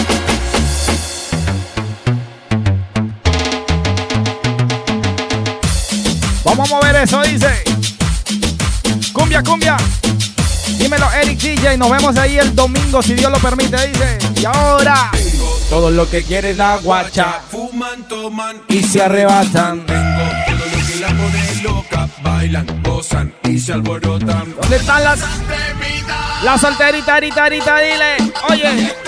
Vamos a mover eso, dice. Cumbia, cumbia. Dímelo, Eric DJ. Nos vemos ahí el domingo, si Dios lo permite, dice. Y ahora. Todo lo que quieren la guacha. Fuman, toman Y se arrebatan. Bailan, gozan y se alborotan. ¿Dónde están las. La solterita, arita, arita, dile. Oye.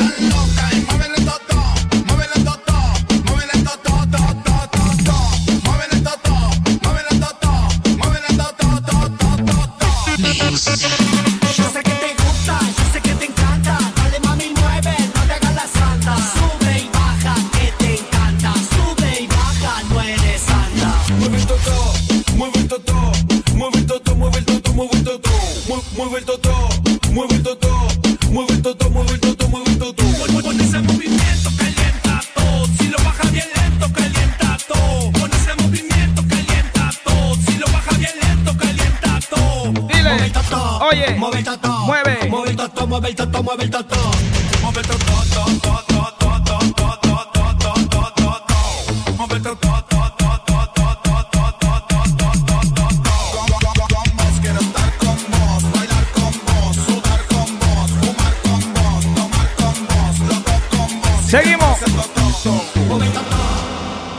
Seguimos.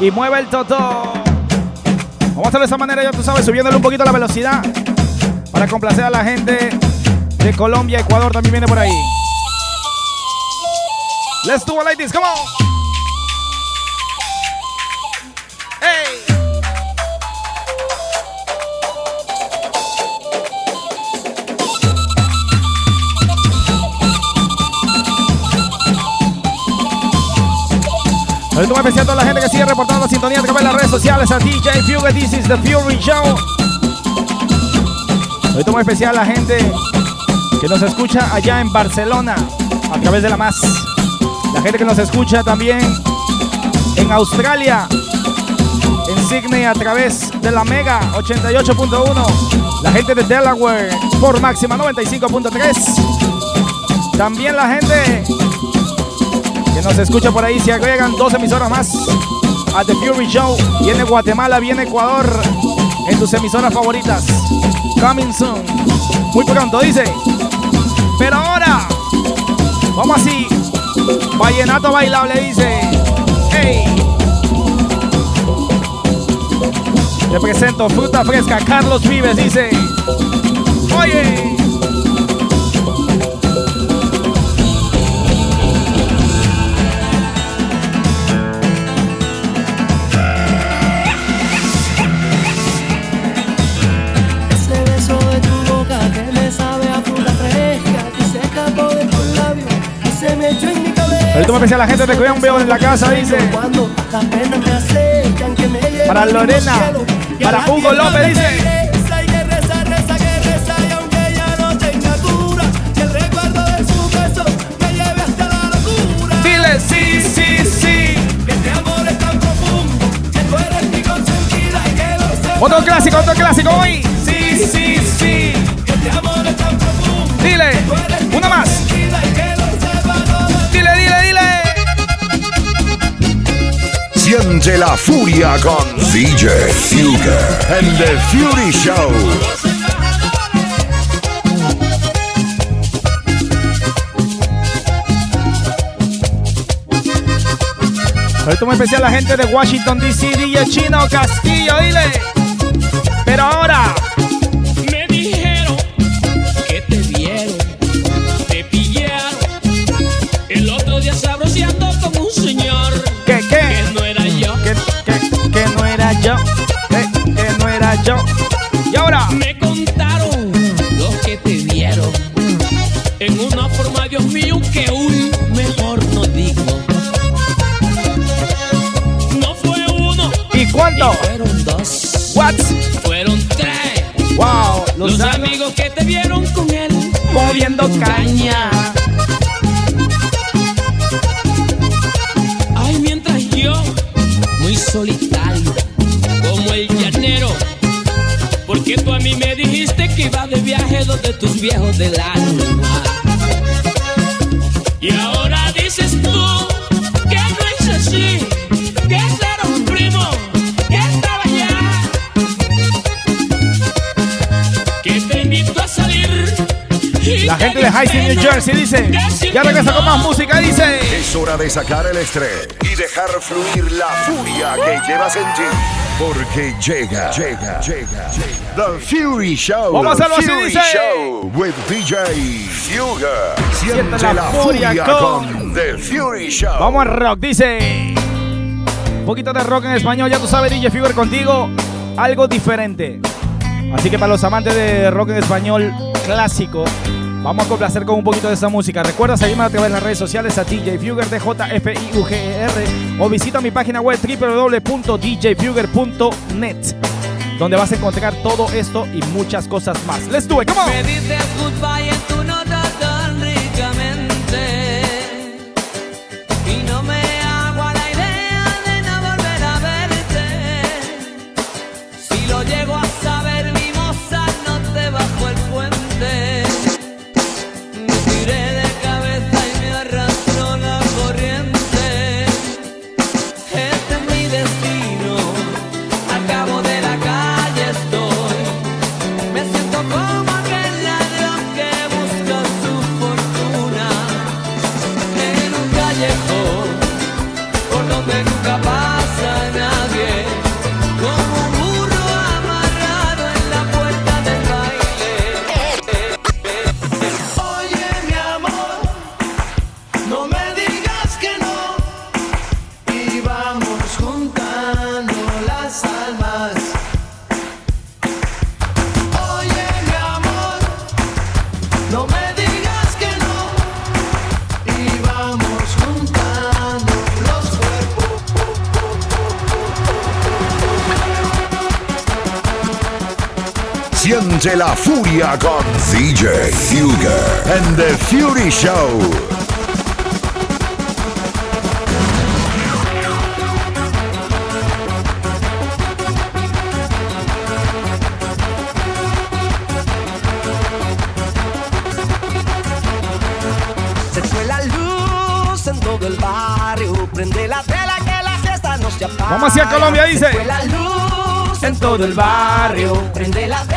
Y mueve el toto. Vamos a hacerlo de esa manera, ya tú sabes, subiéndole un poquito la velocidad. Para complacer a la gente de Colombia, Ecuador también viene por ahí. Let's do it like this, come on. Hey. Saludos muy especial a toda la gente que sigue reportando la sintonía a través de las redes sociales. A DJ Fugue, this is the Fury Show. Saludos muy especial a la gente que nos escucha allá en Barcelona a través de la MAS. La gente que nos escucha también en Australia, en Sydney a través de la Mega 88.1. La gente de Delaware por máxima 95.3. También la gente que nos escucha por ahí, se agregan dos emisoras más a The Fury Show. Viene Guatemala, viene Ecuador en tus emisoras favoritas. Coming soon. Muy pronto, dice. Pero ahora, vamos así. Vallenato bailable, dice. Hey. Te presento fruta fresca, Carlos Vives, dice. Oye. Especial a la gente de Cuidan Veo en la casa, dice. Me me Para Lorena, para Hugo López, me dice. me sí, sí, sí. Otro clásico, otro clásico hoy. Siente la furia con DJ Fugger en The Fury Show. Ahorita muy especial la gente de Washington DC, DJ Chino Castillo, dile. Pero ahora, caña. Ay, mientras yo, muy solitario, como el llanero, porque tú a mí me dijiste que ibas de viaje donde tus viejos del alma. La gente de High New Jersey dice, ya regresa con más música, dice. Es hora de sacar el estrés y dejar fluir la furia que llevas en ti. Porque llega, llega, llega, The Fury Show. Vamos a hacerlo así, Fury dice. Show with DJ Fugger. Siente Siente la la furia furia con- con The Fury Show. Vamos al rock, dice. Un poquito de rock en español, ya tú sabes, DJ Fever contigo. Algo diferente. Así que para los amantes de rock en español clásico, vamos a complacer con un poquito de esa música. Recuerda seguirme a través de las redes sociales a DJ Fugger, D-J-F-I-U-G-E-R, o visita mi página web www.djfugger.net, donde vas a encontrar todo esto y muchas cosas más. Let's do it, come on. Se apaga. Vamos hacia Colombia, dice. Se fue la luz en todo el barrio. Prende la tela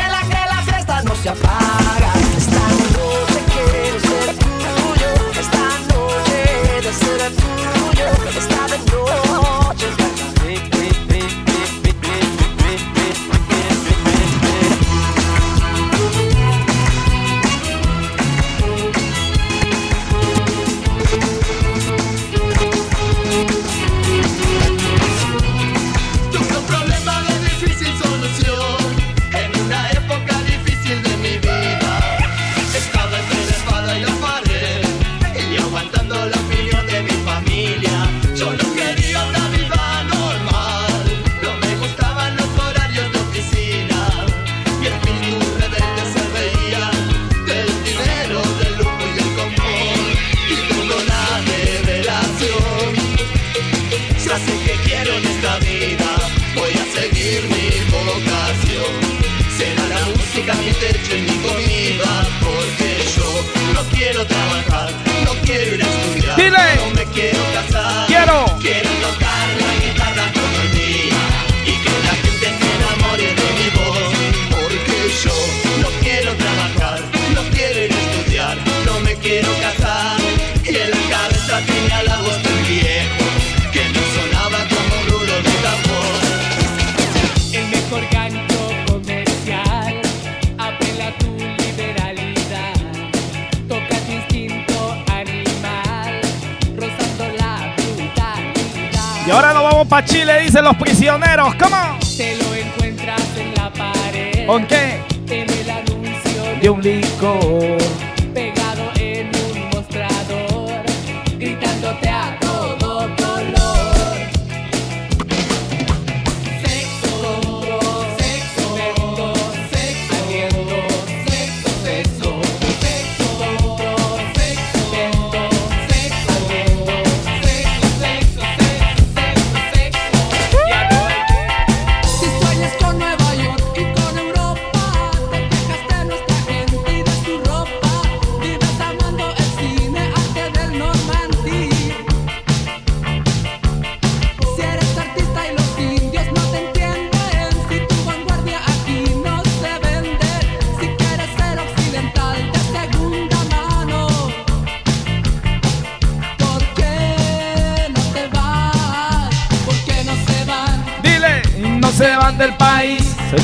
que la Pa' Chile dicen los prisioneros, come on. Te lo encuentras en la pared. ¿Con qué? En el anuncio de un licor.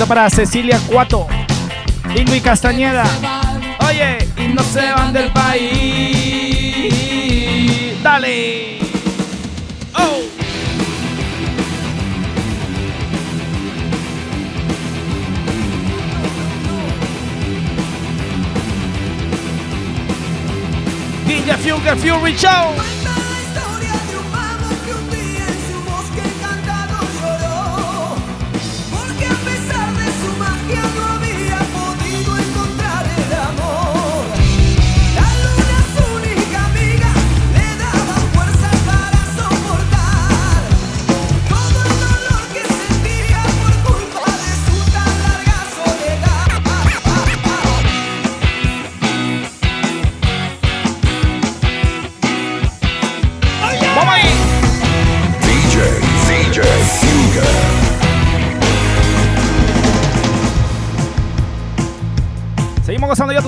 para Cecilia Cuato, Ingui Castañeda. Oye, y no se van del país. Dale. Oh. Giga Fury Show.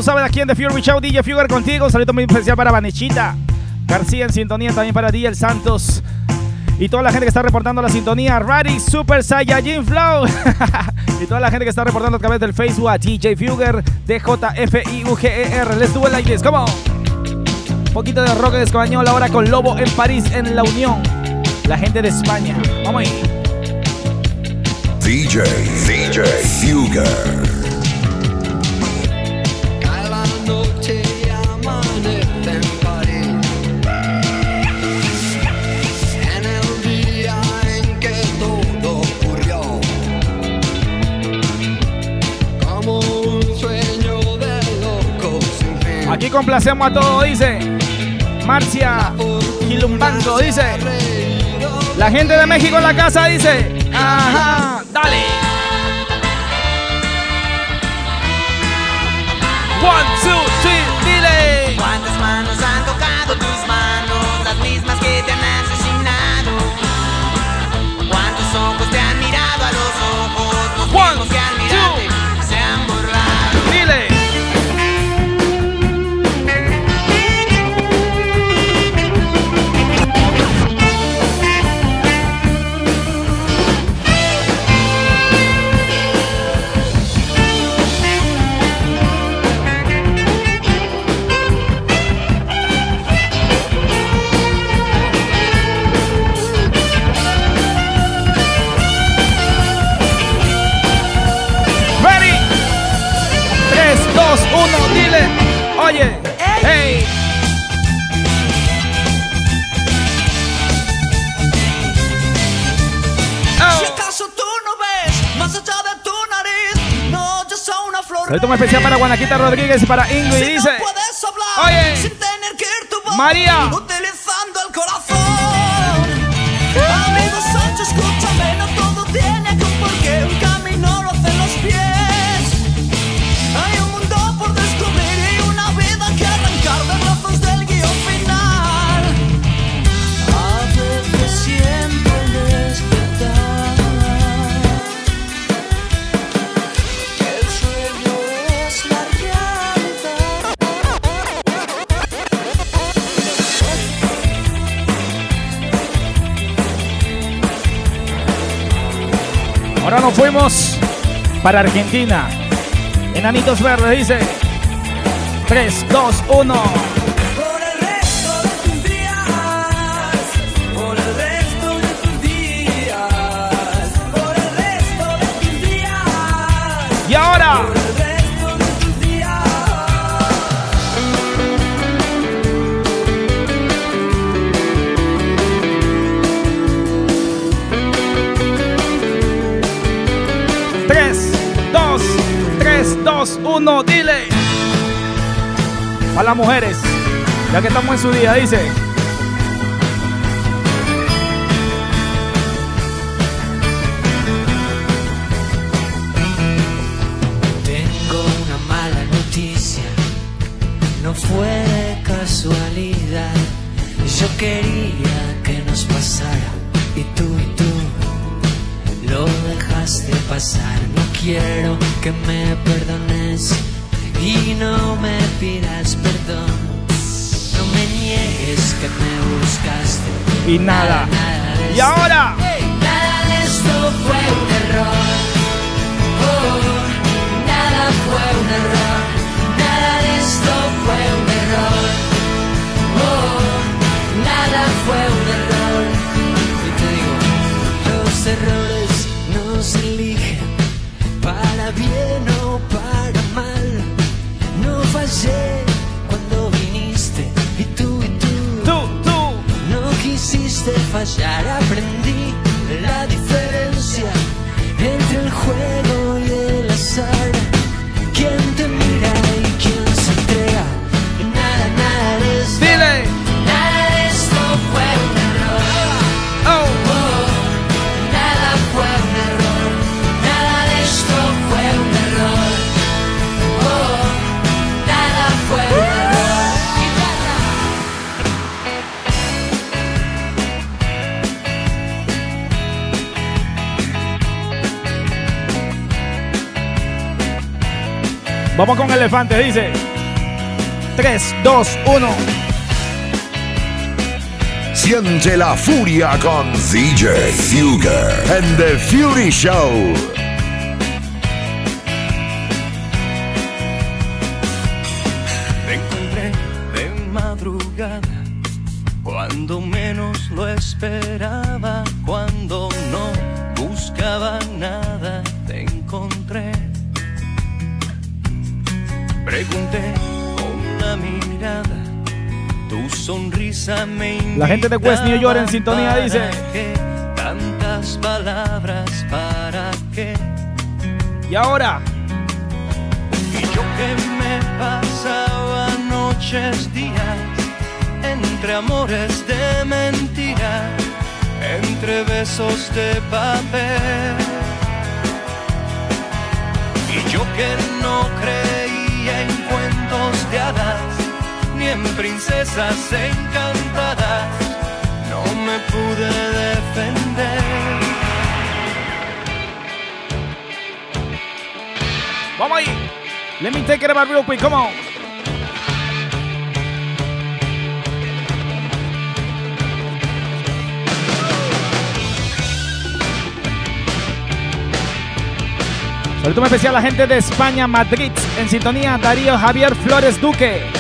saben, aquí en The Fury Show, DJ Fugar contigo. Un saludo muy especial para Vanechita García en sintonía, también para DJ Santos. Y toda la gente que está reportando la sintonía, Rari Super Saiyajin Flow. y toda la gente que está reportando a través del Facebook a DJ Fuger, DJFIUGER. Let's do it like this, come on. Un poquito de rock en español ahora con Lobo en París, en La Unión. La gente de España. Vamos ahí. DJ, DJ Fuger. complacemos a todos, dice. Marcia Quilumbanco, dice. La gente de México en la casa dice. Ajá, dale. Rodríguez para Ingrid. Si dice, Oye, María. Para Argentina. Enanitos Verdes dice 3, 2, 1. Las mujeres, ya que estamos en su día, dice. Tengo una mala noticia, no fue casualidad. Yo quería que nos pasara y tú y tú lo dejaste pasar. No quiero que me Y nada. Y ahora. Quisiste fallar, aprendí la diferencia entre el juego y el azar. ¿Quién te mira y quién se entrega? Nada, nada de esto. Dile. Nada de esto fue un error. Oh. Nada fue un error. Nada de esto fue un error. Oh, nada fue un error. Vamos con elefante, dice. 3, 2, 1. Siente la furia con DJ Fugger and the Fury Show. Te encontré de madrugada, cuando menos lo esperaba, gente de West New York en sintonía ¿para dice. Tantas palabras, ¿para qué? Y ahora. Y yo que me pasaba noches, días, entre amores de mentira, entre besos de papel. Y yo que no creía en cuentos de hadas, en princesas encantadas, no me pude defender. Vamos ahí. Let me take it about real quick. Come on. Saludo especial a la gente de España, Madrid. En sintonía, Darío Javier Flores Duque.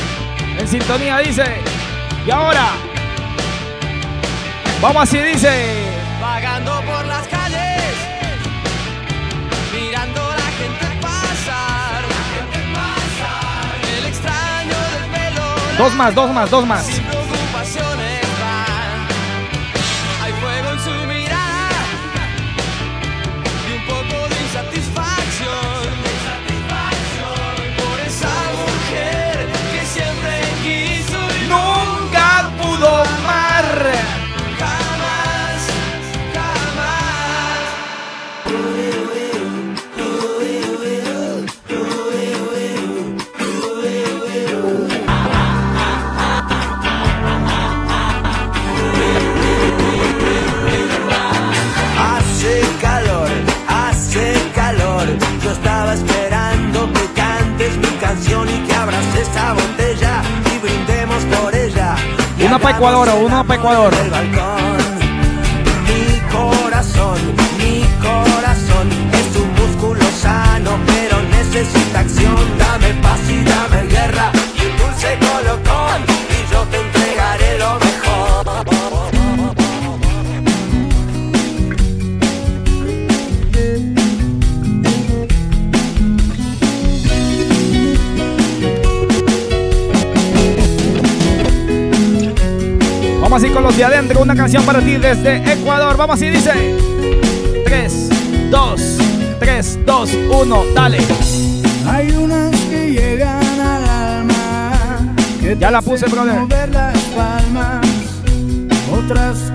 En sintonía dice. Y ahora. Vamos así, dice. Vagando por las calles, mirando a la gente pasar. El extraño del pelo, Dos más, dos más, dos más. botella y brindemos por ella. Y una para Ecuador, una para Ecuador. Mi corazón, mi corazón es un músculo sano, pero necesita acción. Dame paz y dame guerra. Vamos así con los de adentro, una canción para ti desde Ecuador. Vamos así, dice. 3, 2, 3, 2, 1, dale. Hay unas que llegan al alma. Que Ya la puse, brother. mover las palmas. Otras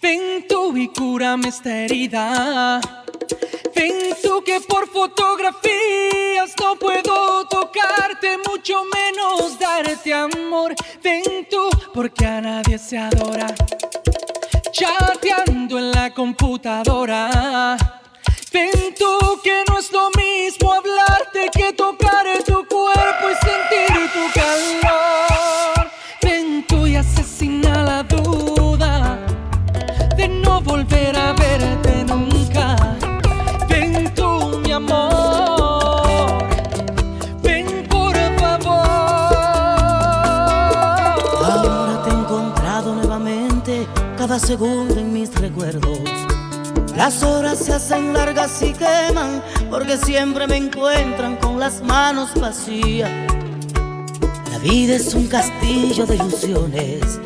Ven tú y cúrame esta herida. Ven tú que por fotografías no puedo tocarte, mucho menos darte amor. Ven tú porque a nadie se adora. Chateando en la computadora. Ven tú que no es lo mismo hablarte Las horas se hacen largas y queman, porque siempre me encuentran con las manos vacías. La vida es un castillo de ilusiones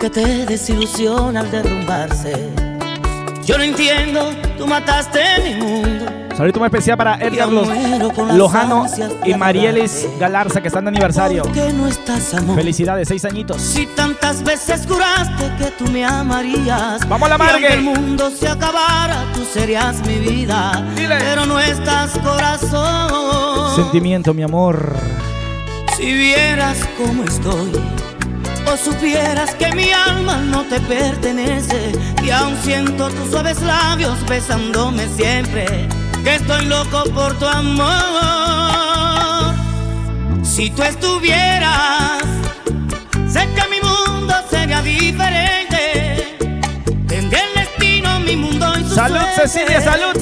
que te desilusiona al derrumbarse. Yo no entiendo, tú mataste mi mundo. Saludito muy especial para Edgar Los, Lojano y Marielis Galarza que están de aniversario. No estás. Felicidades, seis añitos. Si tantas veces juraste que tú me amarías. Vamos a la Margue. el mundo se acabara, tú serías mi vida. Pero no estás corazón. Sentimiento, mi amor. Si vieras cómo estoy. O supieras que mi alma no te pertenece y aún siento tus suaves labios besándome siempre, que estoy loco por tu amor. Si tú estuvieras, sé que mi mundo sería diferente. Tendría el destino, mi mundo y su Salud, suerte. Cecilia, salud.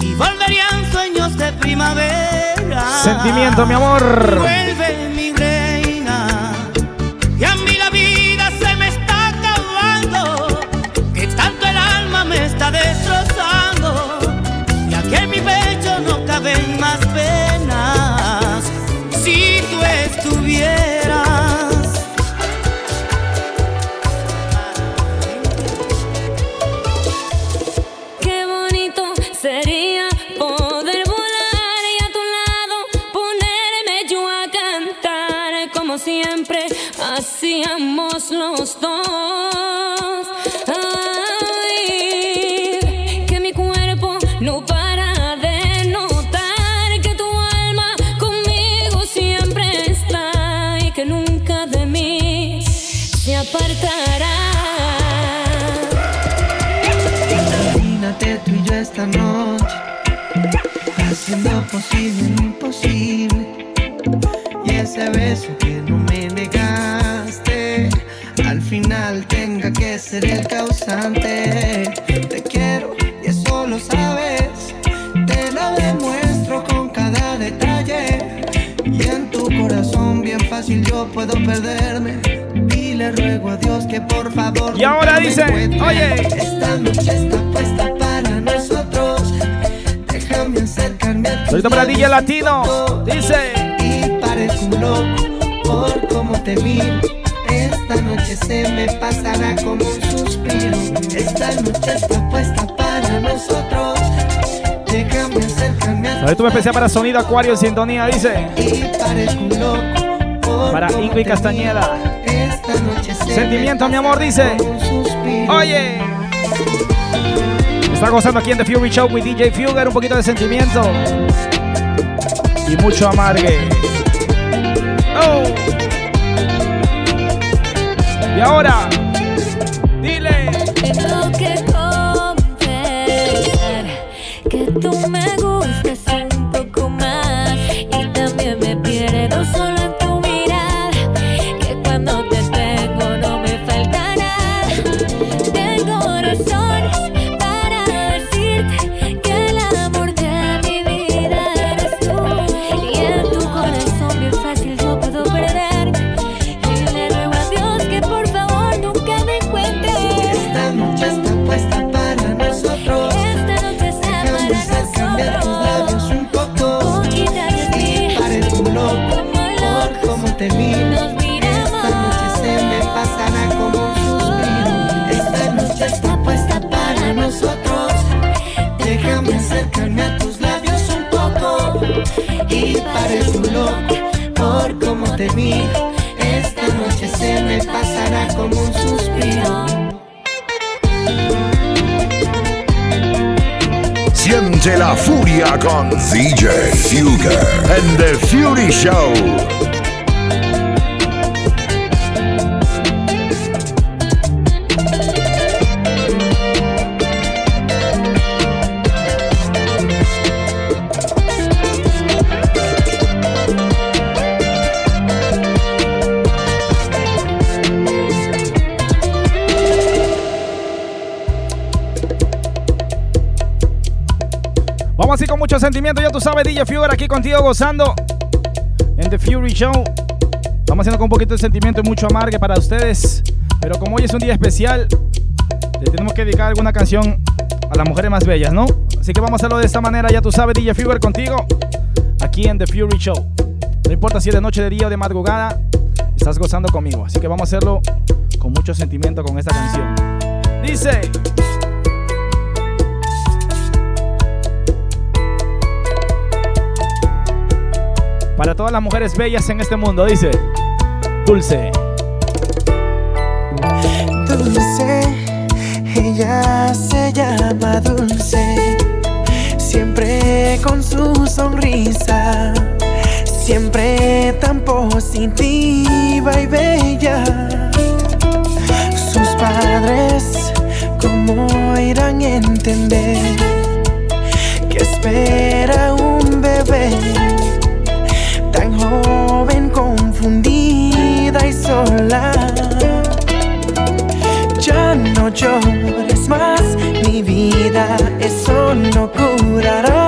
Y volverían sueños de primavera. Sentimiento, mi amor. Vuelve mi reina. Los dos. Que mi cuerpo no para de notar que tu alma conmigo siempre está y que nunca de mí se apartará. Imagínate tú y yo esta noche Haciendo posible lo imposible Y ese beso que no final tenga que ser el causante Te quiero y eso lo sabes Te lo demuestro con cada detalle Y en tu corazón bien fácil yo puedo perderme Y le ruego a Dios que por favor Y ahora dice, oye. Esta noche está puesta para nosotros Déjame acercarme a tu Saludito para DJ Latino. Dice. Y un loco por cómo te miro. Esta noche se me pasará como un suspiro. Esta noche está puesta para nosotros. Déjame acercarme a Saludo especial para Sonido Acuario en sintonía, dice. ti. Parezco un loco Para Ingrid Castañeda. Esta noche se Sentimiento, mi amor, dice. Oye. Está gozando aquí en The Fury Show with DJ Fugger. Un poquito de sentimiento. Y mucho amargue. Oh. Ahora. Siente la furia con DJ Fugger en The Fury Show. Mucho sentimiento. Ya tú sabes, DJ Fugger aquí contigo gozando en The Fury Show. Estamos haciendo con un poquito de sentimiento y mucho amargue para ustedes. Pero como hoy es un día especial, le tenemos que dedicar alguna canción a las mujeres más bellas, ¿no? Así que vamos a hacerlo de esta manera. Ya tú sabes, DJ Fugger contigo aquí en The Fury Show. No importa si es de noche, de día o de madrugada, estás gozando conmigo. Así que vamos a hacerlo con mucho sentimiento con esta canción. Dice. Para todas las mujeres bellas en este mundo, dice. Dulce. Dulce, ella se llama Dulce, siempre con su sonrisa, siempre tan positiva y bella. Sus padres, ¿cómo irán a entender llores más, mi vida, eso no curará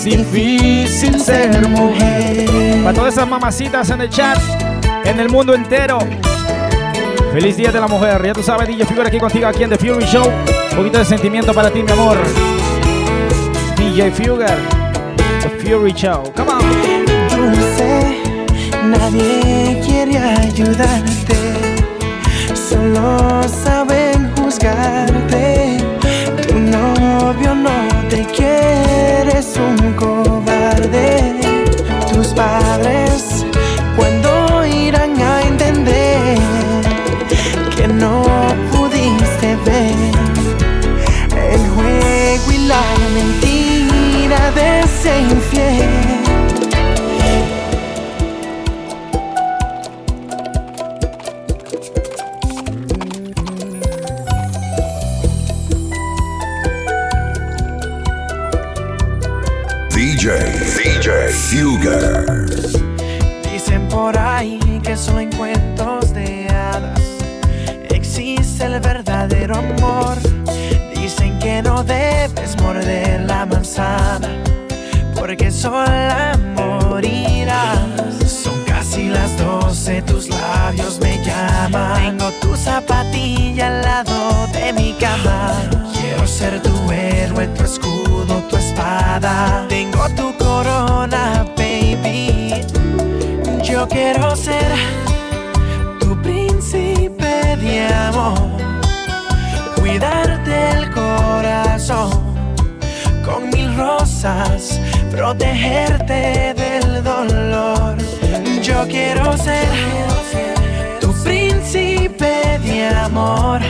es difícil ser mujer. Para todas esas mamacitas en el chat, en el mundo entero. Feliz Día de la Mujer. Ya tú sabes, DJ Figure aquí contigo, aquí en The Fury Show. Un poquito de sentimiento para ti, mi amor. DJ Fugger, The Fury Show. Come on. Dulce, nadie quiere ayudarte, solo saben juzgarte. Tu novio no te quiere, Dicen por ahí que solo en cuentos de hadas existe el verdadero amor. Dicen que no debes morder la manzana porque sola morirás. Son casi las doce, tus labios me llaman. Tengo tu zapatilla al lado de mi cama. Quiero ser tu héroe, tu escudo, tu Tengo tu corona, baby. Yo quiero ser tu príncipe de amor. Cuidarte el corazón con mil rosas, protegerte del dolor. Yo quiero ser tu príncipe de amor,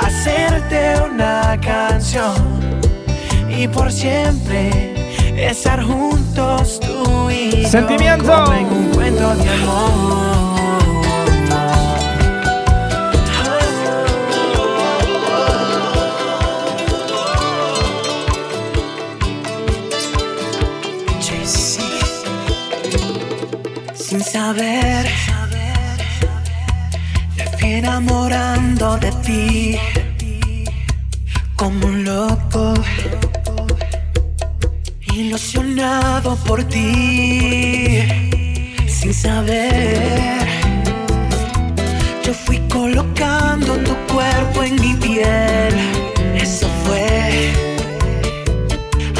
hacerte una canción y por siempre estar juntos tú y yo, Sentimiento. como en un cuento de amor. Sin saber, me fui enamorando de ti por ti. Sin saber, yo fui colocando tu cuerpo en mi piel. Eso fue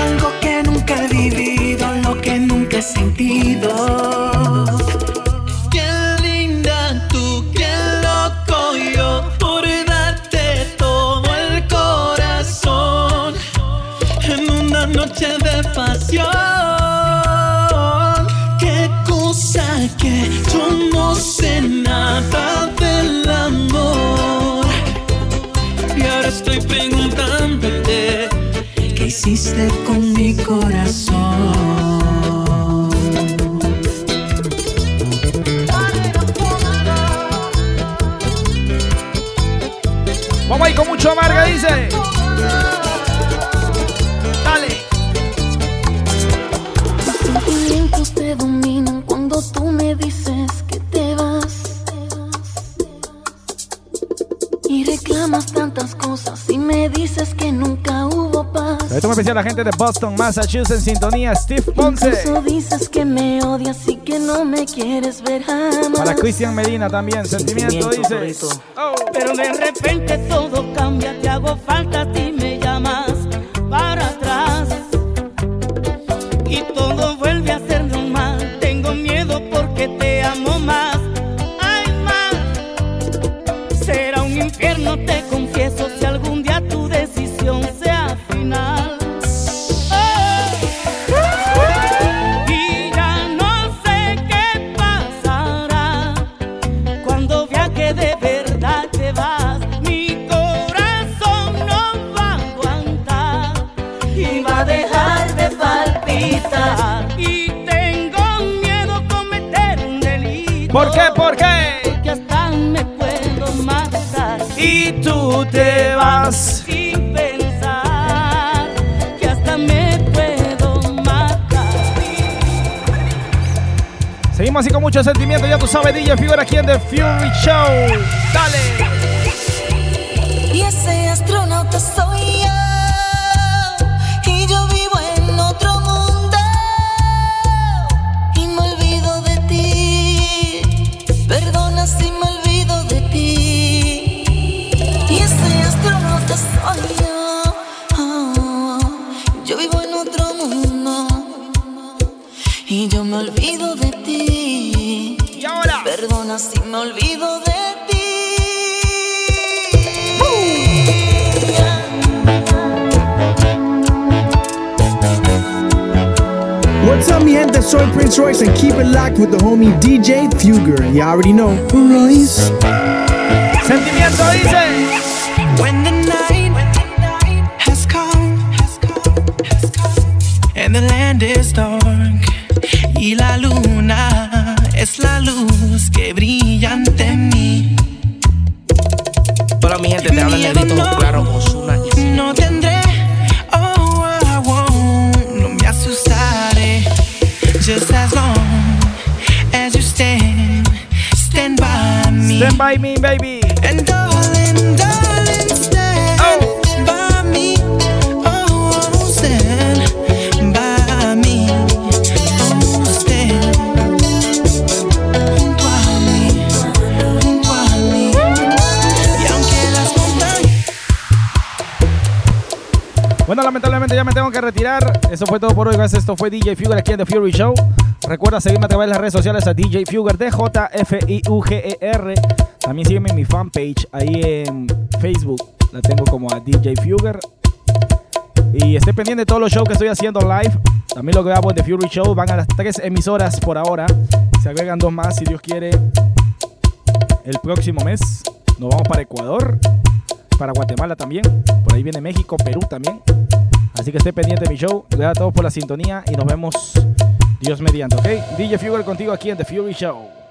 algo que nunca he vivido, lo que nunca he sentido. Vamos ahí con mucho amarga, dice. Dale. Sentimientos te dominan cuando tú me dices que te vas. Y reclamas tantas cosas y me dices que especial a la gente de Boston, Massachusetts, en sintonía, Steve Ponce. Incluso dices que me odias y que no me quieres ver jamás. Para Cristian Medina también, sentimiento, dice. Pero de repente todo cambia, te hago falta a ti, Seguimos así con mucho sentimiento, ya tú sabes, DJ Figura aquí en The Fury Show. Dale. Soy Prince Royce and keep it locked with the homie DJ Fugger. You already know. Royce. Sentimiento dice. Eso fue todo por hoy. Gracias. Esto fue DJ Fugger aquí en The Fury Show. Recuerda seguirme a través de las redes sociales a DJ Fugger, D-J-F-I-U-G-E-R. También sígueme en mi fanpage ahí en Facebook. La tengo como a DJ Fugger. Y esté pendiente de todos los shows que estoy haciendo live. También lo grabo en The Fury Show. Van a las tres emisoras por ahora. Se agregan dos más si Dios quiere. El próximo mes nos vamos para Ecuador, para Guatemala también. Por ahí viene México, Perú también. Así que esté pendiente de mi show. Gracias a todos por la sintonía y nos vemos Dios mediante, ¿ok? DJ Fugger contigo aquí en The Fury Show.